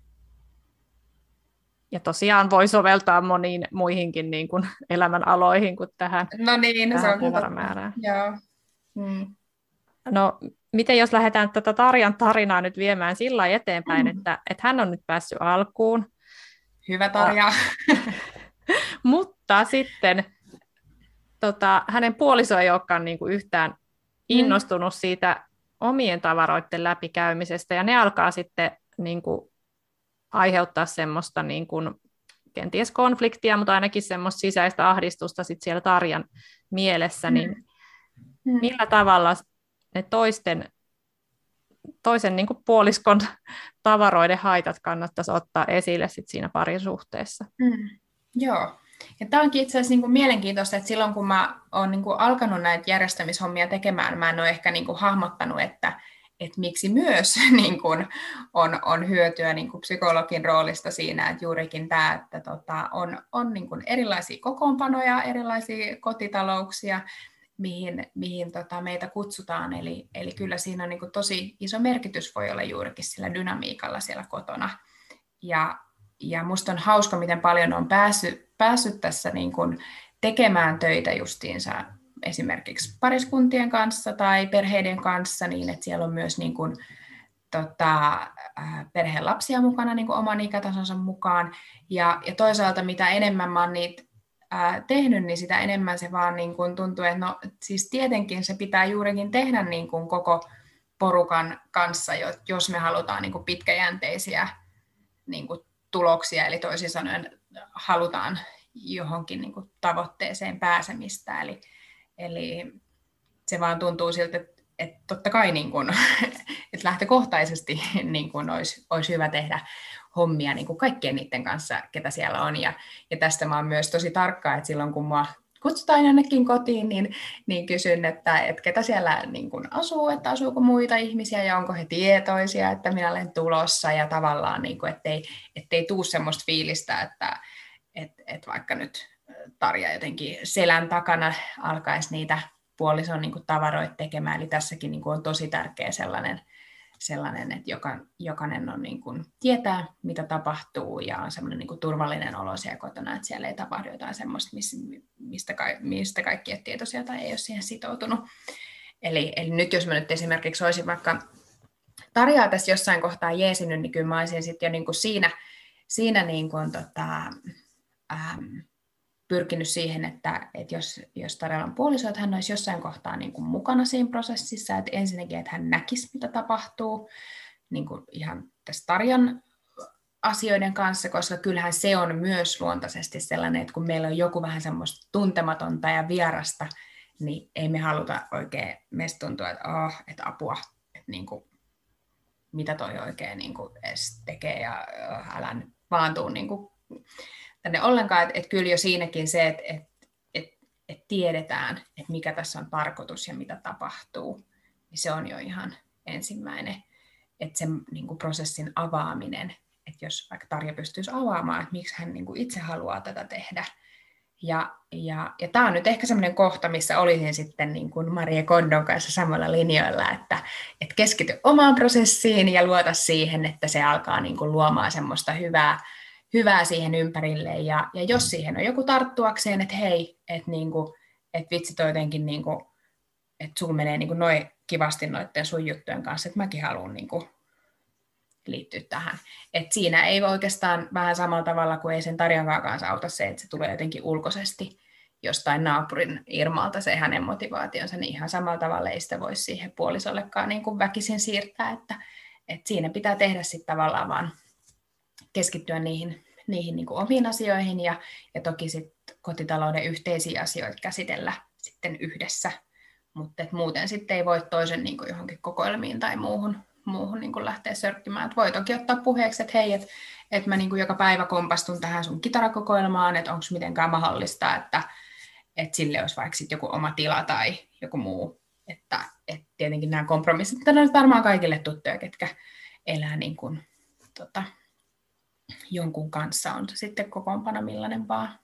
A: ja tosiaan voi soveltaa moniin muihinkin niin kuin elämänaloihin kuin tähän,
B: no niin, tähän
A: se on.
B: Joo. Mm.
A: No, miten jos lähdetään tätä Tarjan tarinaa nyt viemään sillä eteenpäin, mm. että, että hän on nyt päässyt alkuun.
B: Hyvä Tarja.
A: Mutta sitten tota, hänen puoliso ei olekaan niin kuin yhtään mm. innostunut mm. siitä omien tavaroiden läpikäymisestä, ja ne alkaa sitten niin kuin, aiheuttaa semmoista niin kuin, kenties konfliktia, mutta ainakin semmoista sisäistä ahdistusta sit siellä Tarjan mielessä, niin mm. mm. millä tavalla ne toisten, toisen niin kuin puoliskon tavaroiden haitat kannattaisi ottaa esille sit siinä parisuhteessa.
B: Mm, joo. Ja tämä onkin itse asiassa niin mielenkiintoista, että silloin kun mä oon niin alkanut näitä järjestämishommia tekemään, mä en ole ehkä niin kuin hahmottanut, että, että miksi myös niin kuin on, on hyötyä niin kuin psykologin roolista siinä, että juurikin tämä, että tota, on, on niin kuin erilaisia kokoonpanoja, erilaisia kotitalouksia, mihin, mihin tota meitä kutsutaan. Eli, eli kyllä siinä on niin kuin tosi iso merkitys voi olla juurikin sillä dynamiikalla siellä kotona. Ja, ja musta on hauska, miten paljon on päässyt, päässyt tässä niin kuin tekemään töitä justiinsa esimerkiksi pariskuntien kanssa tai perheiden kanssa, niin että siellä on myös niin kuin, tota, perheen lapsia mukana niin kuin oman ikätasonsa mukaan. Ja, ja toisaalta mitä enemmän mä oon niitä ää, tehnyt, niin sitä enemmän se vaan niin kuin tuntuu, että no siis tietenkin se pitää juurikin tehdä niin kuin koko porukan kanssa, jos me halutaan niin kuin pitkäjänteisiä niin kuin tuloksia, eli toisin sanoen halutaan johonkin niin kuin tavoitteeseen pääsemistä. Eli, eli se vaan tuntuu siltä, että, totta kai niin kuin, että lähtökohtaisesti niin kuin olisi, olisi hyvä tehdä hommia niin kuin kaikkien niiden kanssa, ketä siellä on. Ja, ja tästä mä oon myös tosi tarkka, että silloin kun mua kutsutaan jonnekin kotiin, niin, niin kysyn, että, että ketä siellä niin kuin asuu, että asuuko muita ihmisiä ja onko he tietoisia, että minä olen tulossa. Ja tavallaan, niin kuin, ettei, ettei tuu semmoista fiilistä, että et, et vaikka nyt Tarja jotenkin selän takana alkaisi niitä puolison niin kuin tavaroita tekemään, eli tässäkin niin kuin on tosi tärkeä sellainen sellainen, että joka, jokainen on niin kuin, tietää, mitä tapahtuu ja on semmoinen niin kuin turvallinen olo siellä kotona, että siellä ei tapahdu jotain semmoista, mistä, mistä kaikki ei tietoisia tai ei ole siihen sitoutunut. Eli, eli nyt jos mä nyt esimerkiksi olisin vaikka Tarjaa tässä jossain kohtaa jeesinyt, niin kyllä mä olisin sitten jo niin kuin siinä, siinä niin kuin, tota, ähm, pyrkinyt siihen, että, että jos, jos Tarjalla on puoliso, että hän olisi jossain kohtaa niin kuin mukana siinä prosessissa, että ensinnäkin, että hän näkisi, mitä tapahtuu niin kuin ihan tässä Tarjan asioiden kanssa, koska kyllähän se on myös luontaisesti sellainen, että kun meillä on joku vähän semmoista tuntematonta ja vierasta, niin ei me haluta oikein, meistä tuntuu, että, oh, että apua, että niin kuin, mitä toi oikein niin kuin edes tekee ja oh, älä nyt vaan tuu niin kuin, tänne ollenkaan, että, että kyllä jo siinäkin se, että, että, että, että tiedetään, että mikä tässä on tarkoitus ja mitä tapahtuu, niin se on jo ihan ensimmäinen, että sen niin kuin prosessin avaaminen, että jos vaikka Tarja pystyisi avaamaan, että miksi hän niin kuin itse haluaa tätä tehdä, ja, ja, ja tämä on nyt ehkä semmoinen kohta, missä olisin sitten niin kuin Maria Kondon kanssa samalla linjoilla, että, että keskity omaan prosessiin ja luota siihen, että se alkaa niin kuin luomaan semmoista hyvää, hyvää siihen ympärille. Ja, ja jos siihen on joku tarttuakseen, että hei, että niinku, et vitsi toi jotenkin, niinku, että sulla menee niinku noin kivasti noiden sun juttujen kanssa, että mäkin haluan niinku liittyä tähän. Et siinä ei oikeastaan vähän samalla tavalla kuin ei sen Tarjankaan kanssa auta se, että se tulee jotenkin ulkoisesti jostain naapurin Irmalta se hänen motivaationsa, niin ihan samalla tavalla ei sitä voisi siihen puolisollekaan niin kuin väkisin siirtää, että, että siinä pitää tehdä sitten tavallaan vaan keskittyä niihin, niihin niin kuin omiin asioihin ja, ja toki sitten kotitalouden yhteisiä asioita käsitellä sitten yhdessä, mutta muuten sitten ei voi toisen niin kuin johonkin kokoelmiin tai muuhun, muuhun niin kuin lähteä sörkkimään. Et voi toki ottaa puheeksi, että hei, että et mä niin kuin joka päivä kompastun tähän sun kitarakokoelmaan, että onko mitenkään mahdollista, että et sille olisi vaikka sit joku oma tila tai joku muu. Että et tietenkin nämä kompromissit, on varmaan kaikille tuttuja, ketkä elää niin kuin, tota, jonkun kanssa, on sitten kokoonpano millainen vaan.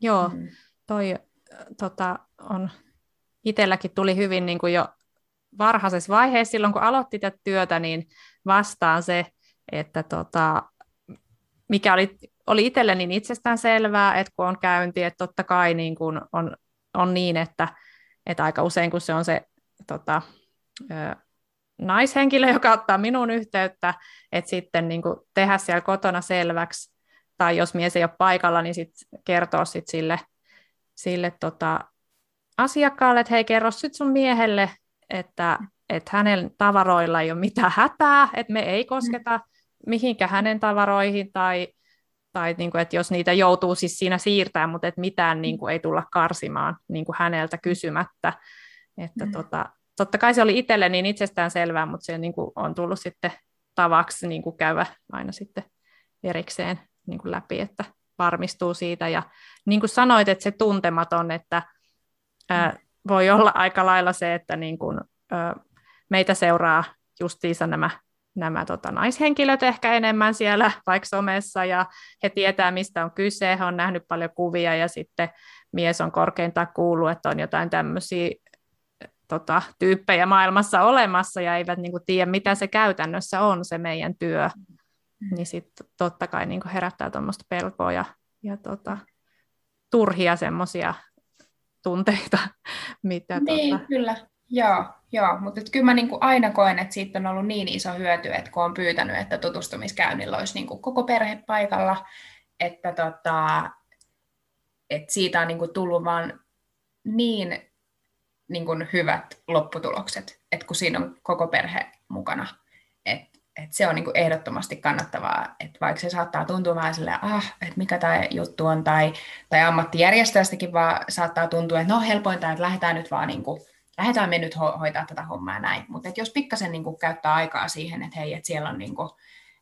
A: Joo, mm. toi tota, on itselläkin tuli hyvin niin kuin jo varhaisessa vaiheessa, silloin kun aloitti tätä työtä, niin vastaan se, että tota, mikä oli, oli itselle niin itsestään selvää, että kun on käynti, että totta kai niin kuin on, on niin, että, että aika usein kun se on se tota, ö, naishenkilö, joka ottaa minun yhteyttä, että sitten niin kuin tehdä siellä kotona selväksi, tai jos mies ei ole paikalla, niin sitten kertoa sit sille, sille tota, asiakkaalle, että hei, kerro sitten sun miehelle, että, että hänen tavaroilla ei ole mitään hätää, että me ei kosketa mihinkä hänen tavaroihin tai, tai niin kuin, että jos niitä joutuu siis siinä siirtämään, mutta että mitään niin kuin, ei tulla karsimaan niin kuin häneltä kysymättä. Että mm. tota, totta kai se oli itselle niin itsestään selvää, mutta se niin kuin, on tullut sitten tavaksi niin kuin käydä aina sitten erikseen niin kuin läpi, että varmistuu siitä. Ja niin kuin sanoit, että se tuntematon, että ää, voi olla aika lailla se, että niin kuin, ää, meitä seuraa justiinsa nämä, nämä tota, naishenkilöt ehkä enemmän siellä vaikka somessa, ja he tietää, mistä on kyse, he on nähnyt paljon kuvia, ja sitten mies on korkeintaan kuullut, että on jotain tämmöisiä tota, tyyppejä maailmassa olemassa, ja eivät niin kuin, tiedä, mitä se käytännössä on, se meidän työ, mm. niin sitten totta kai niin kuin herättää tuommoista pelkoa ja, ja tota, turhia semmoisia tunteita. Mitä
B: niin, tota... kyllä. Joo, joo. mutta kyllä mä niinku aina koen, että siitä on ollut niin iso hyöty, että kun on pyytänyt, että tutustumiskäynnillä olisi niinku koko perhe paikalla, että tota, et siitä on niinku tullut vaan niin niinku hyvät lopputulokset, että kun siinä on koko perhe mukana. Et et se on niinku ehdottomasti kannattavaa, että vaikka se saattaa tuntua vähän silleen, ah, että mikä tämä juttu on, tai, tai ammattijärjestöistäkin vaan saattaa tuntua, että no helpointa, että lähdetään nyt vaan niinku, lähdetään me nyt ho- hoitaa tätä hommaa näin. Mutta jos pikkasen niinku käyttää aikaa siihen, että hei, että siellä on niinku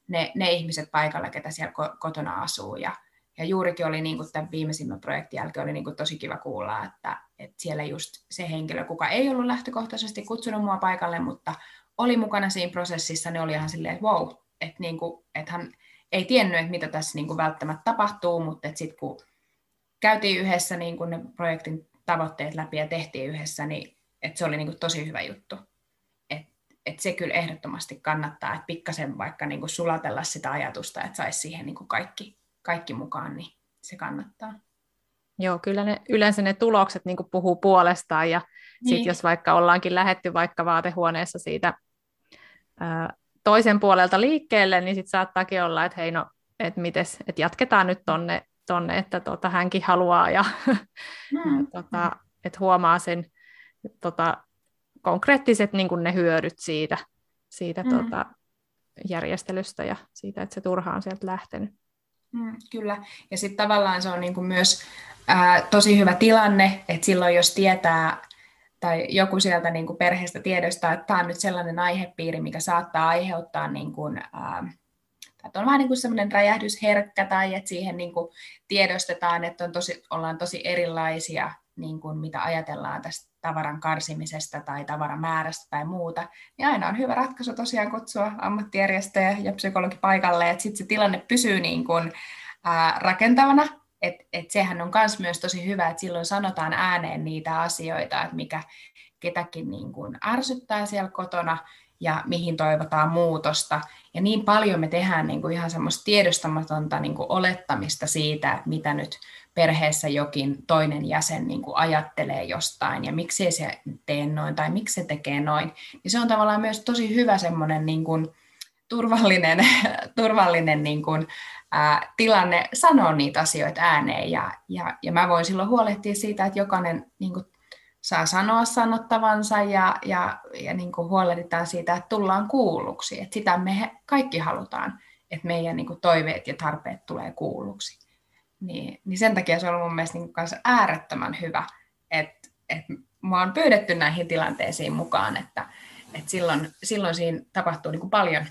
B: ne, ne ihmiset paikalla, ketä siellä ko- kotona asuu, ja, ja juurikin oli niinku tämän viimeisimmän projektin jälkeen oli niinku tosi kiva kuulla, että, että siellä just se henkilö, kuka ei ollut lähtökohtaisesti kutsunut mua paikalle, mutta oli mukana siinä prosessissa, niin oli ihan silleen, että wow, että, niin kuin, että hän ei tiennyt, että mitä tässä niin kuin välttämättä tapahtuu, mutta sitten kun käytiin yhdessä niin kuin ne projektin tavoitteet läpi ja tehtiin yhdessä, niin että se oli niin kuin tosi hyvä juttu. Että et se kyllä ehdottomasti kannattaa, että pikkasen vaikka niin kuin sulatella sitä ajatusta, että saisi siihen niin kuin kaikki, kaikki mukaan, niin se kannattaa.
A: Joo, kyllä ne, yleensä ne tulokset niin puhuu puolestaan, ja niin. sitten jos vaikka ollaankin lähetty vaikka vaatehuoneessa siitä toisen puolelta liikkeelle, niin sitten saattaakin olla, että hei no, että mites, että jatketaan nyt tonne, tonne että tota, hänkin haluaa ja, mm. ja tota, että huomaa sen tota, konkreettiset niin ne hyödyt siitä, siitä mm. tota, järjestelystä ja siitä, että se turha on sieltä lähtenyt.
B: Mm, kyllä, ja sitten tavallaan se on niin kuin myös ää, tosi hyvä tilanne, että silloin jos tietää, tai joku sieltä niin kuin perheestä tiedostaa, että tämä on nyt sellainen aihepiiri, mikä saattaa aiheuttaa, niin kuin, ää, että on vähän niin kuin sellainen räjähdysherkkä tai että siihen niin kuin tiedostetaan, että on tosi, ollaan tosi erilaisia, niin kuin mitä ajatellaan tästä tavaran karsimisesta tai tavaran määrästä tai muuta, niin aina on hyvä ratkaisu tosiaan kutsua ammattijärjestöjä ja psykologi paikalle, että sitten se tilanne pysyy niin kuin, ää, rakentavana et, et sehän on myös myös tosi hyvä, että silloin sanotaan ääneen niitä asioita, että mikä ketäkin niin kuin ärsyttää siellä kotona ja mihin toivotaan muutosta. Ja niin paljon me tehdään niin kuin ihan semmoista tiedostamatonta niin kuin olettamista siitä, että mitä nyt perheessä jokin toinen jäsen niin kuin ajattelee jostain ja miksi se tee noin tai miksi se tekee noin. Niin se on tavallaan myös tosi hyvä semmoinen niin kuin turvallinen, turvallinen niin kuin, ää, tilanne sanoa niitä asioita ääneen ja, ja, ja mä voin silloin huolehtia siitä, että jokainen niin kuin, saa sanoa sanottavansa ja, ja, ja niin kuin huolehditaan siitä, että tullaan kuulluksi. Että sitä me kaikki halutaan, että meidän niin kuin toiveet ja tarpeet tulee kuulluksi. Niin, niin sen takia se on ollut mun mielestä niin kanssa äärettömän hyvä, että, että mua on pyydetty näihin tilanteisiin mukaan, että, että silloin, silloin siinä tapahtuu niin kuin paljon,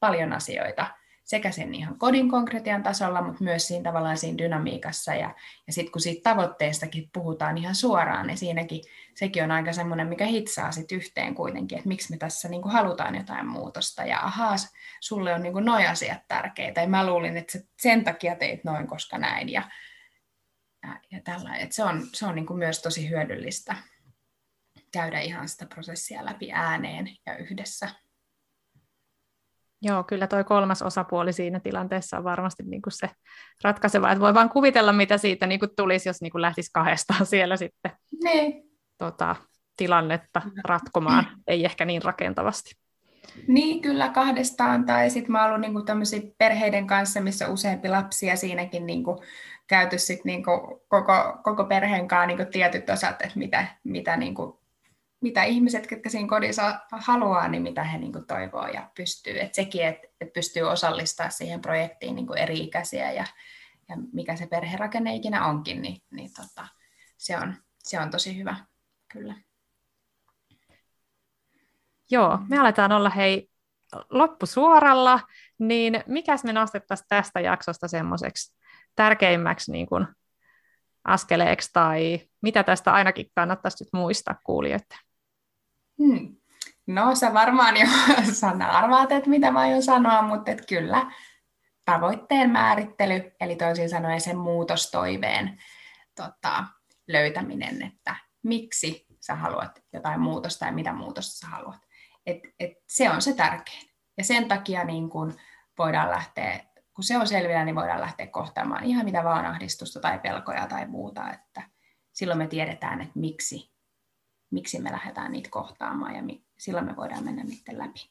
B: paljon asioita sekä sen ihan kodin konkretian tasolla, mutta myös siinä tavallaan siinä dynamiikassa. Ja, ja sitten kun siitä tavoitteestakin puhutaan ihan suoraan, niin siinäkin sekin on aika semmoinen, mikä hitsaa sit yhteen kuitenkin, että miksi me tässä niin kuin halutaan jotain muutosta. Ja ahaa, sulle on niin kuin noi asiat tärkeitä. Ja mä luulin, että sen takia teit noin, koska näin. Ja, ja, ja tällä, että se on, se on niin kuin myös tosi hyödyllistä käydä ihan sitä prosessia läpi ääneen ja yhdessä.
A: Joo, kyllä toi kolmas osapuoli siinä tilanteessa on varmasti niin kuin se ratkaiseva, että voi vaan kuvitella, mitä siitä niin kuin tulisi, jos niin kuin lähtisi kahdestaan siellä sitten
B: niin.
A: tota, tilannetta ratkomaan, ei ehkä niin rakentavasti.
B: Niin, kyllä kahdestaan, tai sitten mä oon ollut niinku perheiden kanssa, missä useampi lapsi, ja siinäkin niinku käyty sit niinku koko, koko perheen kanssa niinku tietyt osat, että mitä, mitä niinku mitä ihmiset, jotka siinä kodissa haluaa, niin mitä he niin toivoo ja pystyy. Et sekin, että et pystyy osallistamaan siihen projektiin niin eri-ikäisiä ja, ja mikä se perherakenne ikinä onkin, niin, niin tota, se, on, se on tosi hyvä, kyllä.
A: Joo, me aletaan olla hei loppusuoralla, niin mikäs me nostettaisiin tästä jaksosta semmoiseksi tärkeimmäksi niin kuin askeleeksi tai mitä tästä ainakin kannattaisi nyt muistaa kuulijoille?
B: Hmm. No sä varmaan jo Sanna arvaat, että mitä mä aion sanoa, mutta et kyllä tavoitteen määrittely, eli toisin sanoen sen muutostoiveen tota, löytäminen, että miksi sä haluat jotain muutosta ja mitä muutosta sä haluat. Et, et se on se tärkein. Ja sen takia niin kun voidaan lähteä, kun se on selvillä, niin voidaan lähteä kohtaamaan ihan mitä vaan ahdistusta tai pelkoja tai muuta, että silloin me tiedetään, että miksi miksi me lähdetään niitä kohtaamaan ja mi- silloin me voidaan mennä niiden läpi.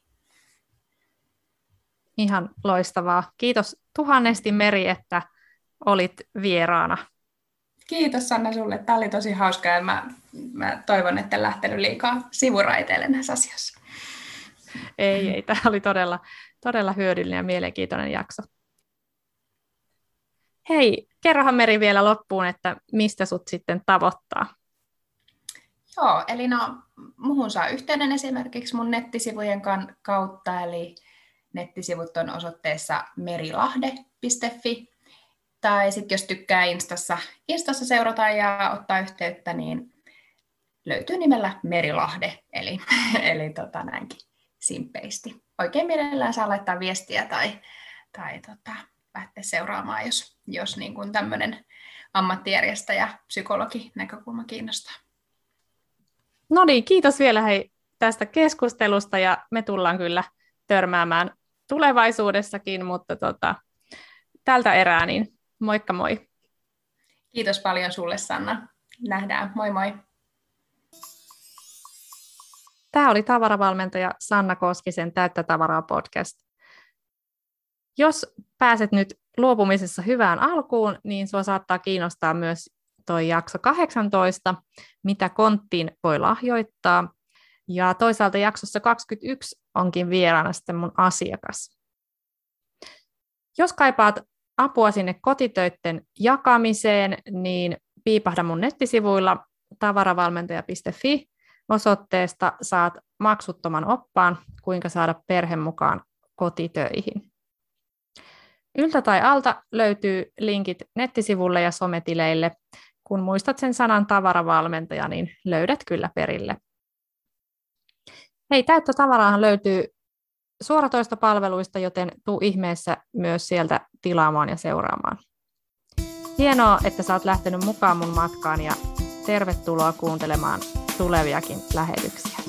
A: Ihan loistavaa. Kiitos tuhannesti Meri, että olit vieraana.
B: Kiitos Sanna sulle. Tämä oli tosi hauskaa ja mä, mä toivon, että en lähtenyt liikaa sivuraiteille näissä asioissa.
A: Ei, ei. Tämä oli todella, todella hyödyllinen ja mielenkiintoinen jakso. Hei, kerrohan Meri vielä loppuun, että mistä sut sitten tavoittaa?
B: Joo, eli no, muhun saa yhteyden esimerkiksi mun nettisivujen kautta, eli nettisivut on osoitteessa merilahde.fi, tai sitten jos tykkää Instassa, Instassa seurata ja ottaa yhteyttä, niin löytyy nimellä Merilahde, eli, eli tota näinkin simpeisti. Oikein mielellään saa laittaa viestiä tai, tai tota, lähteä seuraamaan, jos, jos niin kuin tämmöinen ammattijärjestäjä, psykologi näkökulma kiinnostaa.
A: No niin, kiitos vielä hei tästä keskustelusta ja me tullaan kyllä törmäämään tulevaisuudessakin, mutta tota, tältä erää niin moikka moi.
B: Kiitos paljon sulle Sanna. Nähdään. Moi moi.
A: Tämä oli tavaravalmentaja Sanna Koskisen Täyttä tavaraa podcast. Jos pääset nyt luopumisessa hyvään alkuun, niin sinua saattaa kiinnostaa myös toi jakso 18, mitä konttiin voi lahjoittaa. Ja toisaalta jaksossa 21 onkin vieraana sitten mun asiakas. Jos kaipaat apua sinne kotitöiden jakamiseen, niin piipahda mun nettisivuilla tavaravalmentaja.fi osoitteesta saat maksuttoman oppaan, kuinka saada perhe mukaan kotitöihin. Yltä tai alta löytyy linkit nettisivulle ja sometileille, kun muistat sen sanan tavaravalmentaja, niin löydät kyllä perille. Hei, täyttä tavaraahan löytyy suoratoistopalveluista, joten tuu ihmeessä myös sieltä tilaamaan ja seuraamaan. Hienoa, että oot lähtenyt mukaan mun matkaan ja tervetuloa kuuntelemaan tuleviakin lähetyksiä.